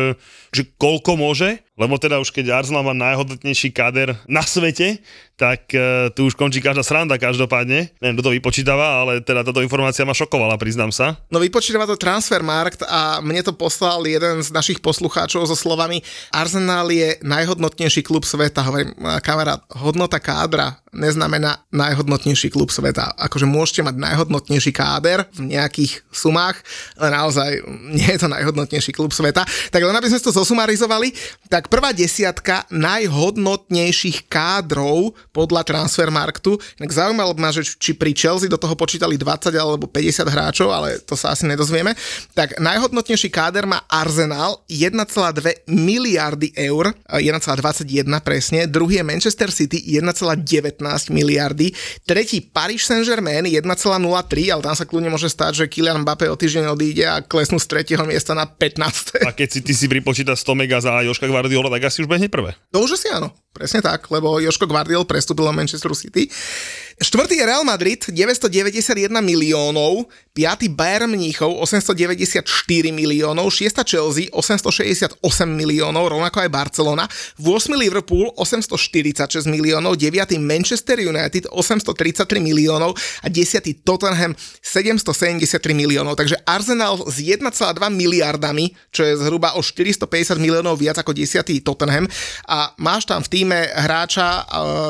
že koľko môže, lebo teda už keď Arsenal má najhodnotnejší káder na svete, tak uh, tu už končí každá sranda každopádne. Neviem, kto to vypočítava, ale teda táto informácia ma šokovala, priznám sa. No vypočítava to Transfermarkt a mne to poslal jeden z našich poslucháčov so slovami Arsenal je najhodnotnejší klub sveta. Hovorím, kamarát, hodnota kádra neznamená najhodnotnejší klub sveta. Akože môžete mať najhodnotnejší káder v nejakých sumách, ale naozaj nie je to najhodnotnejší klub sveta. Tak len aby sme to zosumarizovali, tak prvá desiatka najhodnotnejších kádrov podľa Transfermarktu. Tak zaujímalo by ma, že či pri Chelsea do toho počítali 20 alebo 50 hráčov, ale to sa asi nedozvieme. Tak najhodnotnejší káder má Arsenal 1,2 miliardy eur, 1,21 presne. Druhý je Manchester City 1,19 miliardy. Tretí Paris Saint-Germain 1,03, ale tam sa kľudne môže stať, že Kylian Mbappé o týždeň odíde a klesnú z tretieho miesta na 15. A keď si ty si pripočíta 100 mega za Joška Guardiola, tak asi už behne prvé. To už asi áno, presne tak, lebo Joško Guardiol prestúpil do Manchester City. Štvrtý je Real Madrid, 991 miliónov, piatý Bayern Mníchov, 894 miliónov, šiesta Chelsea, 868 miliónov, rovnako aj Barcelona, 8. Liverpool, 846 miliónov, 9. Manchester United, 833 miliónov a 10. Tottenham, 773 miliónov. Takže Arsenal s 1,2 miliardami, čo je zhruba o 450 miliónov viac ako 10. Tottenham a máš tam v týme hráča, eh,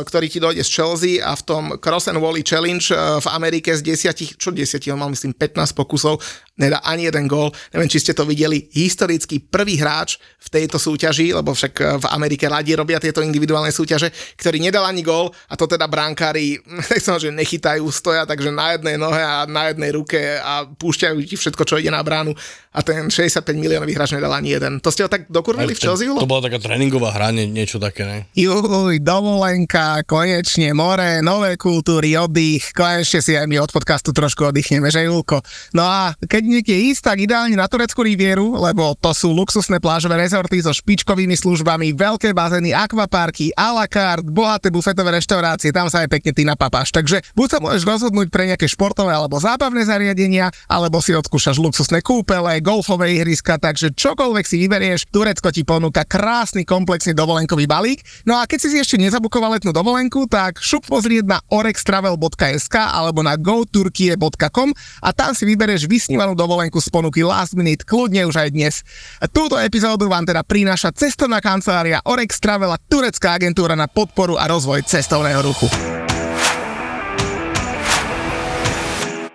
ktorý ti dojde z Chelsea a v tom Cross and Wally Challenge eh, v Amerike z 10, čo 10, on mal myslím 15 pokusov, nedá ani jeden gól. Neviem, či ste to videli. Historicky prvý hráč v tejto súťaži, lebo však eh, v Amerike radi robia tieto individuálne súťaže, ktorý nedal ani gól a to teda brankári, nechcem, že nechytajú, stoja takže na jednej nohe a na jednej ruke a púšťajú ti všetko, čo ide na bránu a ten 65 miliónový hráč nedal ani jeden. To ste ho tak dokurvili v Chelsea? to bola taká tréningová hra, nie, niečo také, ne? Juj, dovolenka, konečne more, nové kultúry, oddych, konečne si aj my od podcastu trošku oddychneme, že Julko? No a keď niekde ísť, tak ideálne na tureckú rivieru, lebo to sú luxusné plážové rezorty so špičkovými službami, veľké bazény, akvaparky, a la carte, bohaté bufetové reštaurácie, tam sa aj pekne ty napapáš. Takže buď sa môžeš rozhodnúť pre nejaké športové alebo zábavné zariadenia, alebo si odskúšaš luxusné kúpele, golfové ihriska, takže čokoľvek si vyberieš, Turecko ti ponúka krásny komplexný dovolenkový balík. No No a keď si ešte nezabukoval letnú dovolenku, tak šup pozrieť na orextravel.sk alebo na goturkie.com a tam si vybereš vysnívanú dovolenku z ponuky Last Minute, kľudne už aj dnes. Túto epizódu vám teda prináša cestovná kancelária Orex Travel a turecká agentúra na podporu a rozvoj cestovného ruchu.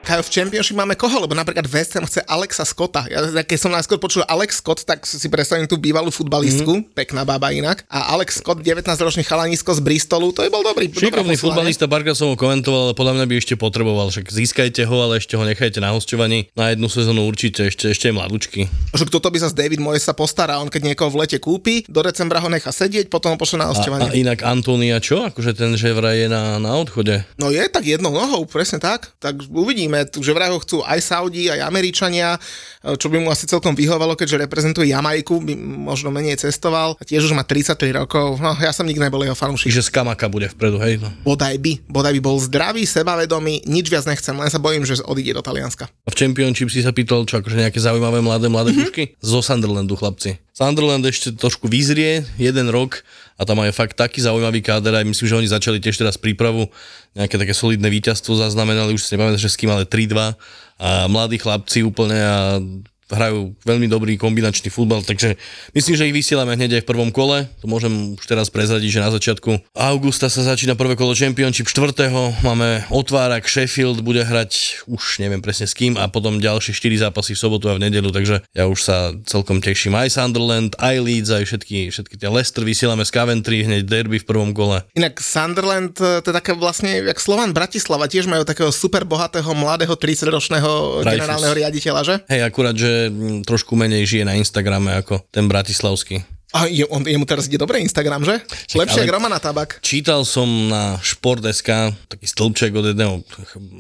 Kajo, v Championship máme koho? Lebo napríklad West Ham chce Alexa Scotta. Ja, keď som najskôr počul Alex Scott, tak si predstavím tú bývalú futbalistku, mm-hmm. pekná baba inak. A Alex Scott, 19-ročný chalanisko z Bristolu, to je bol dobrý. Šikovný futbalista, Barka som ho komentoval, ale podľa mňa by ešte potreboval. Však získajte ho, ale ešte ho nechajte na hostovaní. Na jednu sezónu určite, ešte, ešte je mladúčky. Že kto to by sa David Moyes sa postará, on keď niekoho v lete kúpi, do decembra ho nechá sedieť, potom ho pošle na hostovanie. A, a inak Antonia čo? Akože ten že vraj je na, na odchode. No je tak jednou nohou, presne tak. Tak uvidíme, že vraj ho chcú aj Saudi, aj Američania, čo by mu asi celkom vyhovalo, keďže reprezentuje Jamajku, by možno menej cestoval. A tiež už má 33 rokov, no ja som nikdy nebol jeho fanúšik. Čiže Skamaka bude vpredu, hej? No. Bodaj by, bodaj by bol zdravý, sebavedomý, nič viac nechcem, len sa bojím, že odíde do Talianska. A v Championship si sa pýtal, čo akože nejaké zaujímavé mladé, mladé mm-hmm. pušky? Zo Sunderlandu, chlapci. Sunderland ešte trošku vyzrie, jeden rok a tam majú fakt taký zaujímavý káder aj myslím, že oni začali tiež teraz prípravu, nejaké také solidné víťazstvo zaznamenali, už si nepamätám, že s kým, ale 3-2 a mladí chlapci úplne a hrajú veľmi dobrý kombinačný futbal, takže myslím, že ich vysielame hneď aj v prvom kole. To môžem už teraz prezradiť, že na začiatku augusta sa začína prvé kolo Championship 4. Máme otvárak, Sheffield bude hrať už neviem presne s kým a potom ďalšie 4 zápasy v sobotu a v nedelu, takže ja už sa celkom teším. Aj Sunderland, aj Leeds, aj všetky, všetky tie Leicester vysielame z Coventry, hneď derby v prvom kole. Inak Sunderland, e, to je také vlastne, jak Slovan Bratislava, tiež majú takého super bohatého mladého 30-ročného generálneho riaditeľa, že? Hej, akurát, že trošku menej žije na Instagrame ako ten bratislavský. A je, on, jemu teraz ide dobre Instagram, že? Však, Lepšie ako Romana Tabak. Čítal som na Šport.sk taký stĺpček od jedného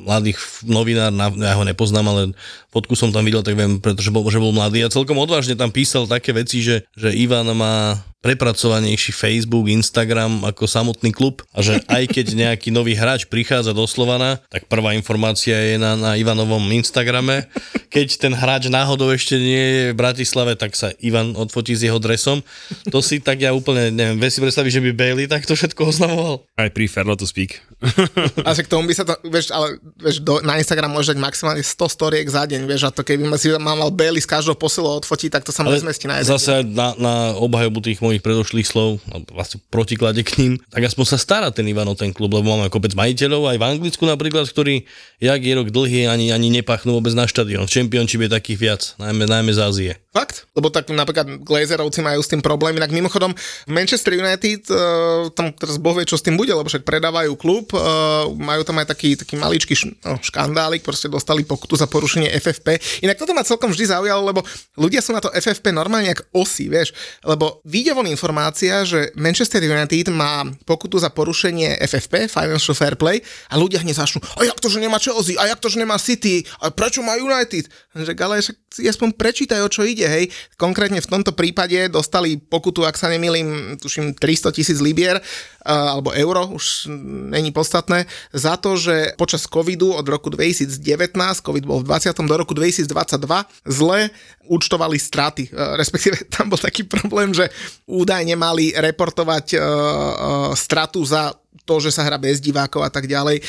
mladých novinár, ja ho nepoznám, ale fotku som tam videl, tak viem, pretože bol, že bol mladý a celkom odvážne tam písal také veci, že, že Ivan má prepracovanejší Facebook, Instagram ako samotný klub a že aj keď nejaký nový hráč prichádza do Slovana, tak prvá informácia je na, na Ivanovom Instagrame. Keď ten hráč náhodou ešte nie je v Bratislave, tak sa Ivan odfotí s jeho dresom. To si tak ja úplne, neviem, vie si predstaviť, že by Bailey takto všetko oznamoval? Aj pri Ferlo to speak. a k tomu by sa to, vieš, ale vieš, do, na Instagram môže dať maximálne 100 storiek za deň, vieš, a to keby si mal Bailey z každého posilu odfotiť, tak to sa mu nezmestí na jeden. Zase na, na obhajobu tých mojich predošlých slov, vlastne protiklade k ním, tak aspoň sa stará ten Ivan o ten klub, lebo máme kopec majiteľov aj v Anglicku napríklad, ktorí, jak je rok dlhý, ani, ani nepachnú vôbec na štadión. V Championship je takých viac, najmä, najmä z Ázie. Fakt? Lebo tak napríklad Glazerovci majú s tým problém. Inak mimochodom Manchester United, uh, tam teraz boh vie, čo s tým bude, lebo však predávajú klub, uh, majú tam aj taký, taký maličký š, no, škandálik, proste dostali pokutu za porušenie FFP. Inak toto ma celkom vždy zaujalo, lebo ľudia sú na to FFP normálne jak osy, vieš, lebo vyjde von informácia, že Manchester United má pokutu za porušenie FFP, Financial Fair Play, a ľudia hneď začnú, a jak to, že nemá Chelsea, a jak to, že nemá City, a prečo má United? Že ale si aspoň prečítaj, o čo ide, hej. Konkrétne v tomto prípade dostali pokutu, ak sa nemýlim, tuším 300 tisíc libier, alebo euro, už není podstatné, za to, že počas covidu od roku 2019, covid bol v 20. do roku 2022, zle účtovali straty, respektíve tam bol taký problém, že údajne mali reportovať stratu za to, že sa hrá bez divákov a tak ďalej.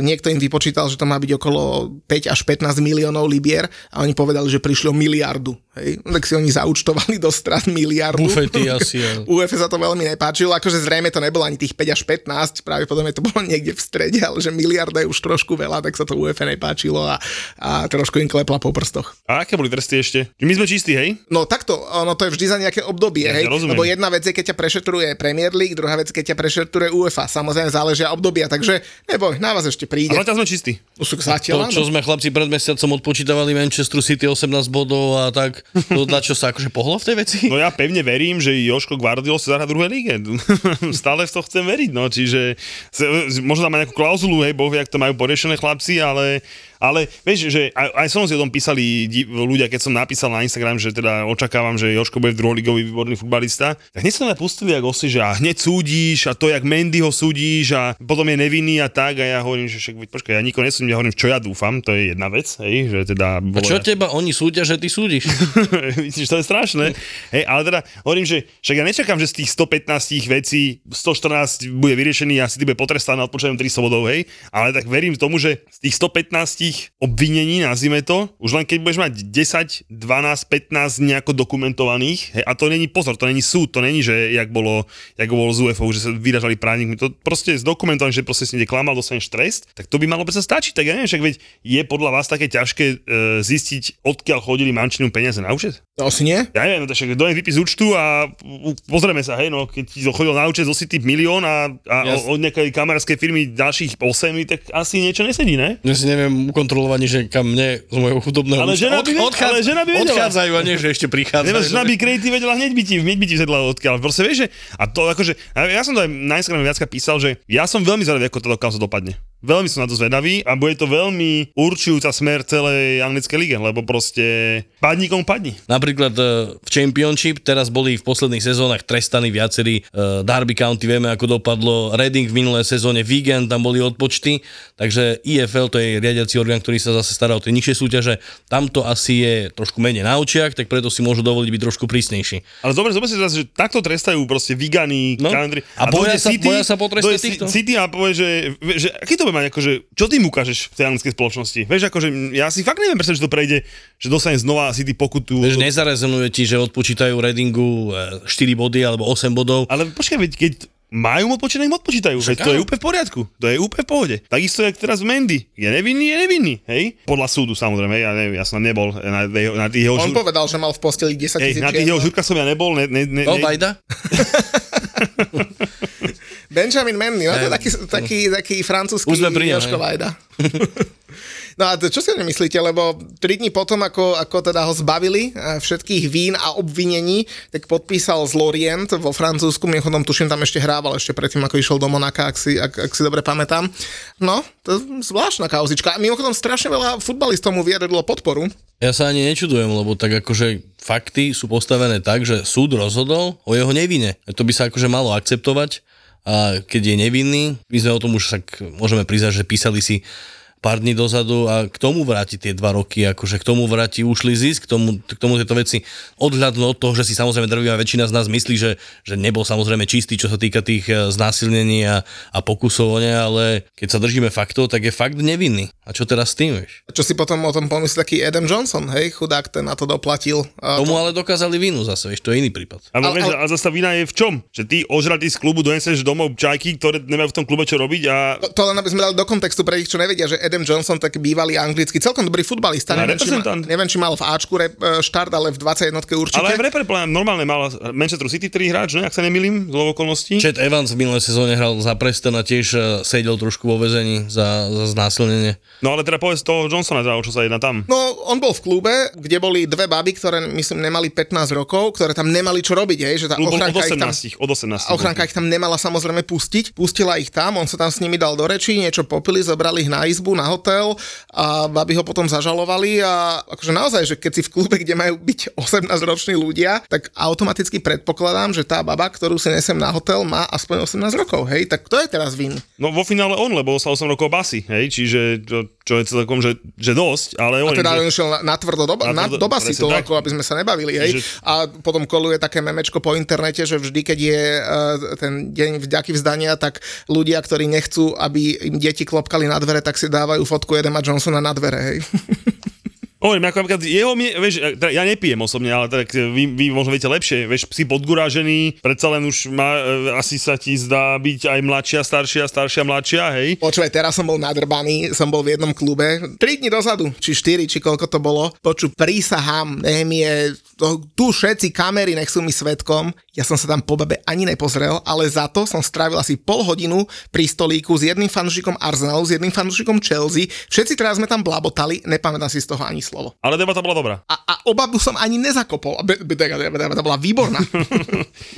Niekto im vypočítal, že to má byť okolo 5 až 15 miliónov libier a oni povedali, že prišli o miliardu. Hej? Tak si oni zaučtovali do strat miliardu. Bufety asi. Ja. UF sa to veľmi nepáčilo, akože zrejme to nebolo ani tých 5 až 15, práve potom to bolo niekde v strede, ale že miliarda je už trošku veľa, tak sa to UF nepáčilo a, a trošku im klepla po prstoch. A aké boli tresty ešte? My sme čistí, hej? No takto, no to je vždy za nejaké obdobie, ja, hej? Lebo jedna vec je, keď ťa prešetruje Premier League, druhá vec, keď ťa prešetruje UEFA samozrejme záležia obdobia, takže neboj, na vás ešte príde. Ale sme čistí. Zatiaľ, to, čo sme chlapci pred mesiacom odpočítavali Manchester City 18 bodov a tak, to na čo sa akože pohlo v tej veci? No ja pevne verím, že Joško Guardiol sa zahrá druhé lige. Stále v to chcem veriť, no, čiže možno tam má nejakú klauzulu, hej, boh vie, ak to majú poriešené chlapci, ale Ale vieš, že aj, aj som si o tom písali di- ľudia, keď som napísal na Instagram, že teda očakávam, že Joško bude druholigový výborný futbalista, tak hneď sa na pustili ako osi, že a hneď súdiš a to, jak Mendy ho súdiš a potom je nevinný a tak a ja hovorím, že však počkaj, ja nikoho nesúdim, ja hovorím, čo ja dúfam, to je jedna vec, hej, že teda... A Bolo, čo teba oni súdia, že ty súdiš? Vidíš, to je strašné. Hej, ale teda hovorím, že však ja nečakám, že z tých 115 vecí 114 bude vyriešený a si ty bude potrestaný a odpočujem 300 bodov, hej. Ale tak verím tomu, že z tých 115 obvinení, nazvime to, už len keď budeš mať 10, 12, 15 nejako dokumentovaných, hej, a to není pozor, to není súd, to není, že jak bolo, jak bolo z UFO, že sa vyražali právnikmi, to proste je zdokumentované, že proste si niekde klamal, dostaneš trest, tak to by malo predsa stačiť, tak ja neviem, však veď je podľa vás také ťažké e, zistiť, odkiaľ chodili mančinu peniaze na účet? To asi nie? Ja neviem, to však dojem vypis z účtu a pozrieme sa, hej, no, keď ti chodil na účet zo City milión a, a Jas- od nejakej kamerskej firmy ďalších 8, tak asi niečo nesedí, ne? Ja si neviem ukontrolovať, ani, že kam mne z môjho chudobného Ale žena by ved- ale žena by vedela. odchádzajú a nie, že ešte prichádzajú. Nemáš, žena by kredity vedela hneď by ti, hneď by ti vzedla odkiaľ. Proste vieš, že, a to akože, ja som to aj na Instagrame viacka písal, že ja som veľmi zvedavý, ako to kam sa dopadne. Veľmi som na to zvedavý a bude to veľmi určujúca smer celej anglickej lige, lebo proste padni komu padni. Napríklad e, v Championship teraz boli v posledných sezónach trestaní viacerí. e, Derby County vieme, ako dopadlo. Reading v minulé sezóne, Wigan, tam boli odpočty. Takže IFL to je riadiaci orgán, ktorý sa zase stará o tie nižšie súťaže. Tam to asi je trošku menej na očiach, tak preto si môžu dovoliť byť trošku prísnejší. Ale zober, zober si teraz, že takto trestajú proste Vigany, No. Country. A boja sa- boja sa potrestať týchto? City a povie, že, že aký to mať, akože, čo ty mu ukážeš v tej anglickej spoločnosti? Vieš, akože, ja si fakt neviem predstaviť, že to prejde, že dostane znova City pokutu. Vieš, nezarezonuje ti, že odpočítajú Readingu e, 4 body alebo 8 bodov. Ale počkaj, veď keď majú mu odpočítať, im odpočítajú. Veď to je úplne v poriadku. To je úplne v pohode. Takisto, jak teraz Mendy. Je nevinný, je nevinný. Hej? Podľa súdu samozrejme. Ja, neviem, ja som nebol. Na, na tých jeho, On žur... povedal, že mal v posteli 10 Hej, tisíc na tých jeho žurkách som ja nebol. Ne, ne, ne, No, ne? Benjamin Mendy, no to je taký, taký, taký francúzsky hej. Vajda. No a čo si o myslíte, lebo 3 dní potom, ako, ako teda ho zbavili eh, všetkých vín a obvinení, tak podpísal z Lorient vo Francúzsku, mimochodom tuším tam ešte hrával, ešte predtým, ako išiel do Monaka, ak si, ak, ak si dobre pamätám. No, to je zvláštna kauzička. A mimochodom strašne veľa futbalistov mu vyjadrilo podporu. Ja sa ani nečudujem, lebo tak akože fakty sú postavené tak, že súd rozhodol o jeho nevine. To by sa akože malo akceptovať keď je nevinný, my sme o tom už tak môžeme priznať, že písali si pár dní dozadu a k tomu vráti tie dva roky, akože k tomu vráti ušli zisk, k tomu, k tomu tieto veci odhľadnú od toho, že si samozrejme drvivá väčšina z nás myslí, že, že nebol samozrejme čistý, čo sa týka tých eh, znásilnení a, a pokusov o ne, ale keď sa držíme faktov, tak je fakt nevinný. A čo teraz s tým, vieš? Čo si potom o tom pomyslí taký Adam Johnson, hej, chudák, ten na to doplatil. A Tomu ale dokázali vinu zase, vieš, to je iný prípad. Ale, Ale- ale- a zase vina je v čom? Že ty ožratý z klubu doneseš domov čajky, ktoré nemajú v tom klube čo robiť a To, to len aby sme dali do kontextu pre tých, čo nevedia, že Adam Johnson, tak bývalý anglický, celkom dobrý futbalista. Ale Neviem či, ma, neviem, či mal v Ačku rep, e, štart, ale v 21 určite. Ale aj v repre normálne mal Manchester City 3 hráč, ne? ak sa nemýlim, z okolností. Chet Evans v minulej sezóne hral za Preston a tiež eh, sedel trošku vo vezení za, za znásilnenie. No ale teda povedz toho Johnsona, teda, o čo sa jedná tam. No, on bol v klube, kde boli dve baby, ktoré myslím nemali 15 rokov, ktoré tam nemali čo robiť, hej, že tá Klub bol od ochranka ich tam... 18, od 18. A ochranka ich tam nemala samozrejme pustiť. Pustila ich tam, on sa tam s nimi dal do rečí, niečo popili, zobrali ich na izbu, na hotel a baby ho potom zažalovali a akože naozaj, že keď si v klube, kde majú byť 18-roční ľudia, tak automaticky predpokladám, že tá baba, ktorú si nesem na hotel, má aspoň 18 rokov, hej, tak kto je teraz vin? No vo finále on, lebo sa 8 rokov basy, hej, čiže čo, čo je celkom, že, že dosť, ale A on, teda že, on išiel na, na tvrdo do, Na do presne to tak. ako aby sme sa nebavili, hej. Že- A potom koluje také memečko po internete, že vždy, keď je uh, ten deň vďaky vzdania, tak ľudia, ktorí nechcú, aby im deti klopkali na dvere, tak si dávajú fotku Edema Johnsona na dvere, hej. Hovorím, ako napríklad jeho, vieš, teda ja nepijem osobne, ale tak vy, vy možno viete lepšie, vieš, si podgurážený, predsa len už má, e, asi sa ti zdá byť aj mladšia, staršia, staršia, mladšia, hej. Počúvaj, teraz som bol nadrbaný, som bol v jednom klube, 3 dní dozadu, či 4, či koľko to bolo. Poču, prísahám, nech mi je, tu všetci kamery, nech sú mi svetkom. Ja som sa tam po babe ani nepozrel, ale za to som strávil asi pol hodinu pri stolíku s jedným fanúšikom Arsenalu, s jedným fanúšikom Chelsea. Všetci teraz sme tam blabotali, nepamätám si z toho ani slovo. Ale debata bola dobrá. A, a obabu som ani nezakopol. A Debata bola výborná.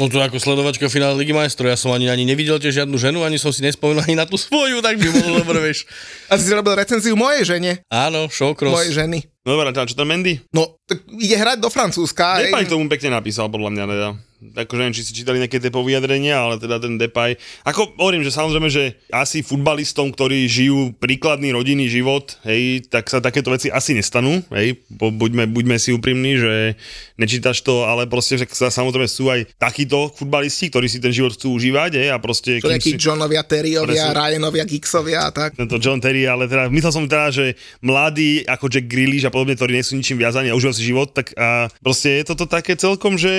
No to ako sledovačka finále Ligy majstrov, ja som ani, ani nevidel tiež žiadnu ženu, ani som si nespomenul ani na tú svoju, tak by bolo dobre, vieš. A si robil recenziu mojej žene. Áno, showcross. Mojej ženy. No dobré, čo ten Mendy? No, ide hrať do Francúzska. K tomu pekne napísal, podľa mňa teda. Akože neviem, či si čítali nejaké Depo vyjadrenia, ale teda ten Depay. Ako hovorím, že samozrejme, že asi futbalistom, ktorí žijú príkladný rodinný život, hej, tak sa takéto veci asi nestanú, hej, bo buďme, buďme si úprimní, že nečítaš to, ale proste však sa, samozrejme sú aj takíto futbalisti, ktorí si ten život chcú užívať, hej, a proste... To kým nejakí si- Johnovia, Terryovia. Ryanovia, Gixovia a tak. tento John Terry, ale teda myslel som teda, že mladí ako Jack Grealish a podobne, ktorí nie sú ničím viazaní a užívajú si život, tak a proste je toto také celkom, že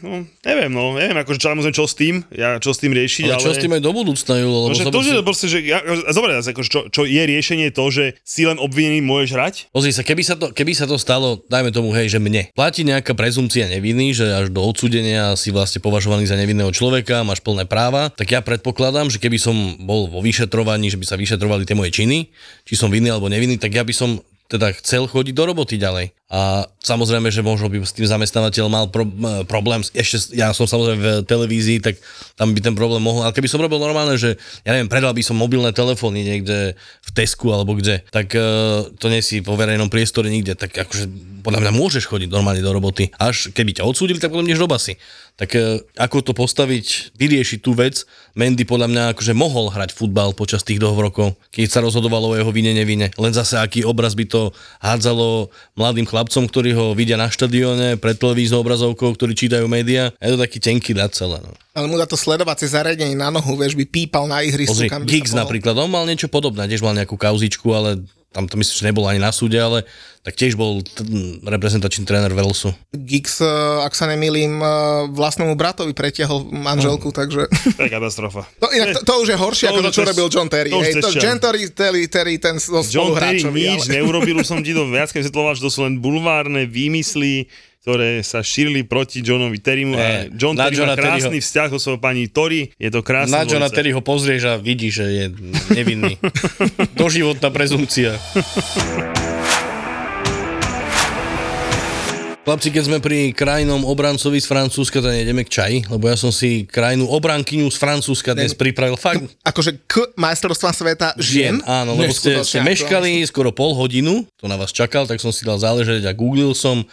no, neviem, no, neviem, akože čo, čo s tým, ja čo s tým riešiť, Ale ale... čo s tým aj do budúcna, Julo? No, Lebo že zober to, si- že proste, že ja, zase, akože čo, čo, je riešenie to, že si len obvinený môžeš hrať? Pozri sa, keby sa, to, keby sa to stalo, dajme tomu, hej, že mne. Platí nejaká prezumcia neviny, že až do odsudenia si vlastne považovaný za nevinného človeka, máš plné práva, tak ja predpokladám, že keby som bol vo vyšetrovaní, že by sa vyšetrovali tie moje činy, či som vinný alebo nevinný, tak ja by som teda chcel chodiť do roboty ďalej. A samozrejme, že možno by s tým zamestnávateľ mal pro, problém, ešte ja som samozrejme v televízii, tak tam by ten problém mohol, ale keby som robil normálne, že ja neviem, predal by som mobilné telefóny niekde v Tesku alebo kde, tak uh, to nie si vo verejnom priestore nikde, tak akože podľa mňa môžeš chodiť normálne do roboty. Až keby ťa odsúdili, tak potom ideš do basy. Tak uh, ako to postaviť, vyriešiť tú vec, Mendy podľa mňa akože mohol hrať futbal počas tých dvoch rokov, keď sa rozhodovalo o jeho vine, nevine. Len zase aký obraz by to hádzalo mladým chlapcom, ktorí ho vidia na štadióne, pred televíznou obrazovkou, ktorí čítajú médiá. Je to taký tenký dať celé. No. Ale mu dá to sledovacie zariadenie na nohu, vieš, by pípal na ihrisku, Pozri, kam by Giggs napríklad, on mal niečo podobné, tiež mal nejakú kauzičku, ale tam to myslím, že nebol ani na súde, ale tak tiež bol t- reprezentačný tréner Walesu. Giggs, eh, ak sa nemýlim, eh, vlastnému bratovi pretiahol manželku, takže... To je katastrofa. To, inak, to, to už je horšie, To ako to, čo robil John Terry. to Hej, to. John Terry, Terry, Terry ten so John Terry nič ale... neurobil, už som ti to viackrát vysvetloval, že to sú len bulvárne výmysly, ktoré sa šírili proti Johnovi Terrymu a Eh, John na Terry má Johna krásny Terryho- vzťah so svojou pani Tori, je to krásne. Na Johna Terry ho pozrieš a vidíš, že je nevinný. Doživotná prezumcia. Chlapci, keď sme pri krajnom obrancovi z Francúzska, to nejdeme k čaji, lebo ja som si krajnú obrankyňu z Francúzska dnes pripravil fakt Akože k majstrovstvám sveta žien. Áno, lebo ste, ste meškali skoro pol hodinu, to na vás čakal, tak som si dal záležať a googlil som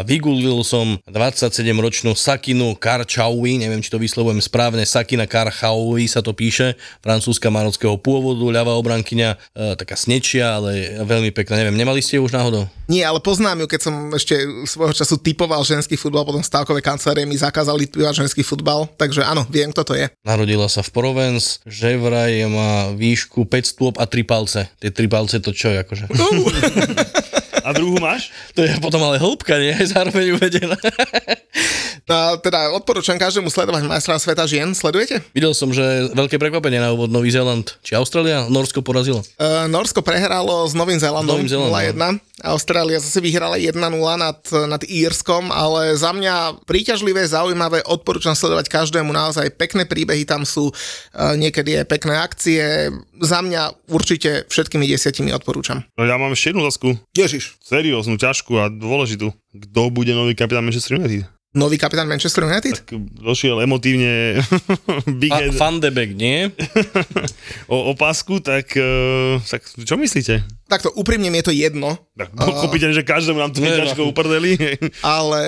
a vygooglil som 27-ročnú Sakinu Karčaui, neviem, či to vyslovujem správne, Sakina Karchaui sa to píše, francúzska marockého pôvodu, ľavá obrankyňa, e, taká snečia, ale veľmi pekná, neviem, nemali ste ju už náhodou? Nie, ale poznám ju, keď som ešte svojho času typoval ženský futbal, potom stávkové kancelárie mi zakázali typovať ženský futbal, takže áno, viem, kto to je. Narodila sa v Provence, že vraj má výšku 5 stôp a 3 palce. Tie 3 palce to čo je akože? A druhú máš? To je potom ale hĺbka, nie? Zároveň uvedená. No, teda odporúčam každému sledovať majstra sveta žien, sledujete? Videl som, že veľké prekvapenie na úvod Nový Zéland. Či Austrália? Norsko porazilo. Uh, Norsko prehralo s Novým Zélandom Novým Zélandom, 0-1. Austrália zase vyhrala 1-0 nad, nad Írskom, ale za mňa príťažlivé, zaujímavé, odporúčam sledovať každému naozaj pekné príbehy, tam sú uh, niekedy aj pekné akcie. Za mňa určite všetkými desiatimi odporúčam. No ja mám ešte jednu otázku. Ježiš, Serióznu, ťažkú a dôležitú. Kto bude nový kapitán Manchester United? nový kapitán Manchester United? Tak došiel emotívne Big Head de Beek, nie? o opasku, tak, eh, tak čo myslíte? Takto úprimne mi je to jedno, Tak pochopiteľne, že každému nám to no. ťažko uprdeli. ale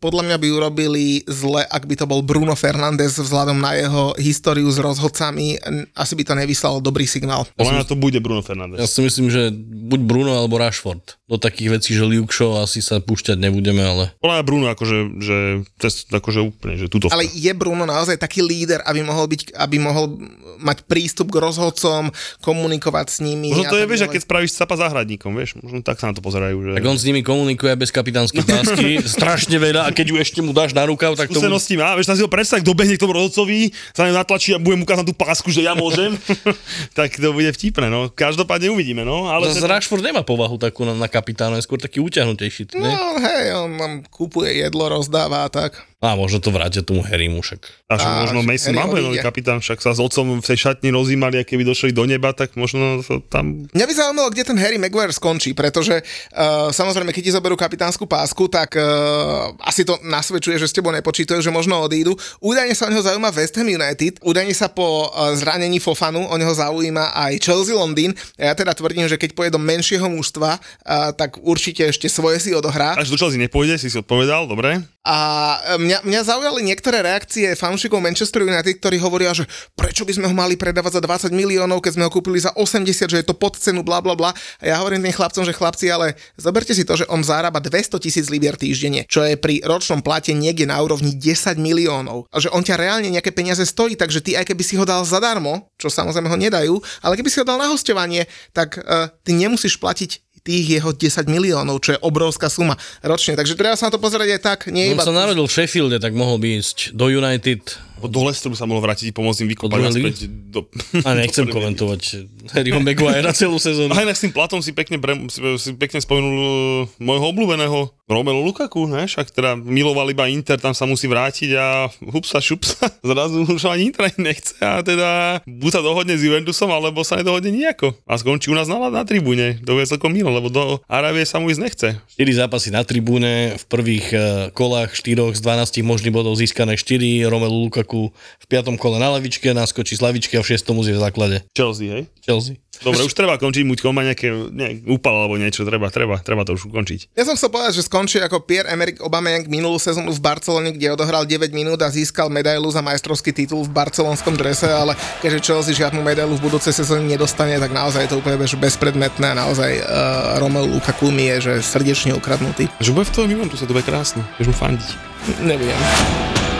podľa mňa by urobili zle, ak by to bol Bruno Fernández vzhľadom na jeho históriu s rozhodcami. Asi by to nevyslalo dobrý signál. Podľa mňa to bude Bruno Fernández. Ja si myslím, že buď Bruno alebo Rashford. Do takých vecí, že Luke Shaw asi sa púšťať nebudeme, ale... Podľa Bruno akože, že, cez, akože úplne, že tuto. Ale je Bruno naozaj taký líder, aby mohol, byť, aby mohol mať prístup k rozhodcom, komunikovať s nimi. Možno to je, vieš, keď spravíš capa záhradníkom, vieš, možno tak sa na to pozerajú, že... Tak on s nimi komunikuje bez kapitánskej pásky, strašne veľa a keď ju ešte mu dáš na rukav, tak to... Bude... skúsenosti má, vieš, tam si ho predstav, kto behne k tomu rozhodcovi, sa ňu natlačí a bude mu ukázať tú pásku, že ja môžem, tak to bude vtipné, no. Každopádne uvidíme, no. Ale Zase Rashford nemá povahu takú na, na kapitána, je skôr taký uťahnutejší. Ne? No hej, on nám kúpuje jedlo, rozdáva a tak. A možno to vrátia tomu Harrymu však. A však A, možno Mason Harry Mount, nový kapitán, však sa s otcom v tej šatni rozímali a keby došli do neba, tak možno to tam... Mňa by zaujímalo, kde ten Harry Maguire skončí, pretože uh, samozrejme, keď ti zoberú kapitánsku pásku, tak uh, asi to nasvedčuje, že s tebou nepočítajú, že možno odídu. Údajne sa o neho zaujíma West Ham United, údajne sa po uh, zranení Fofanu o neho zaujíma aj Chelsea Londýn. Ja teda tvrdím, že keď pôjde do menšieho mužstva, uh, tak určite ešte svoje si odohrá. Až do Chelsea nepôjde, si si odpovedal, dobre? A e, mňa, mňa zaujali niektoré reakcie fanúšikov Manchester United, ktorí hovoria, že prečo by sme ho mali predávať za 20 miliónov, keď sme ho kúpili za 80, že je to pod cenu, bla bla bla. A ja hovorím tým chlapcom, že chlapci, ale zoberte si to, že on zarába 200 tisíc libier týždenne, čo je pri ročnom plate niekde na úrovni 10 miliónov. A že on ťa reálne nejaké peniaze stojí, takže ty aj keby si ho dal zadarmo, čo samozrejme ho nedajú, ale keby si ho dal na hostovanie, tak uh, ty nemusíš platiť tých jeho 10 miliónov, čo je obrovská suma ročne. Takže treba sa na to pozerať aj tak, nie On iba... sa narodil v Sheffielde, tak mohol by ísť do United. Do Lesteru sa mohol vrátiť, pomôcť im vykopať naspäť do... A nechcem do komentovať Harryho Maguire celú sezónu. A inak s tým platom si pekne, bre, si, si pekne spomenul uh, môjho obľúbeného Romelu Lukaku, ne? Však teda miloval iba Inter, tam sa musí vrátiť a hupsa šupsa, zrazu už ani Inter nechce a teda buď sa dohodne s Juventusom, alebo sa nedohodne nejako. A skončí u nás na, na tribúne. To je celkom milo, lebo do Arábie sa mu ísť nechce. 4 zápasy na tribúne, v prvých eh, kolách 4 z 12 možných bodov získané 4, Romelu Lukaku v 5. kole na lavičke, naskočí z lavičky a v 6. už je v základe Chelsea, hej? Chelsea. Dobre, už treba končiť, muď má nejaké, ne, úpal alebo niečo, treba, treba, treba to už ukončiť. Ja som chcel povedať, že skončí ako Pierre-Emerick Aubameyang minulú sezónu v Barcelone, kde odohral 9 minút a získal medailu za majstrovský titul v barcelonskom drese, ale keďže Chelsea žiadnu medailu v budúcej sezóne nedostane, tak naozaj je to úplne bez- bezpredmetné a naozaj uh, Romelu Lukaku mi je, že srdečne ukradnutý. Že bude v tom Juventu sa to bude krásne, budeš mu fandiť. Neviem.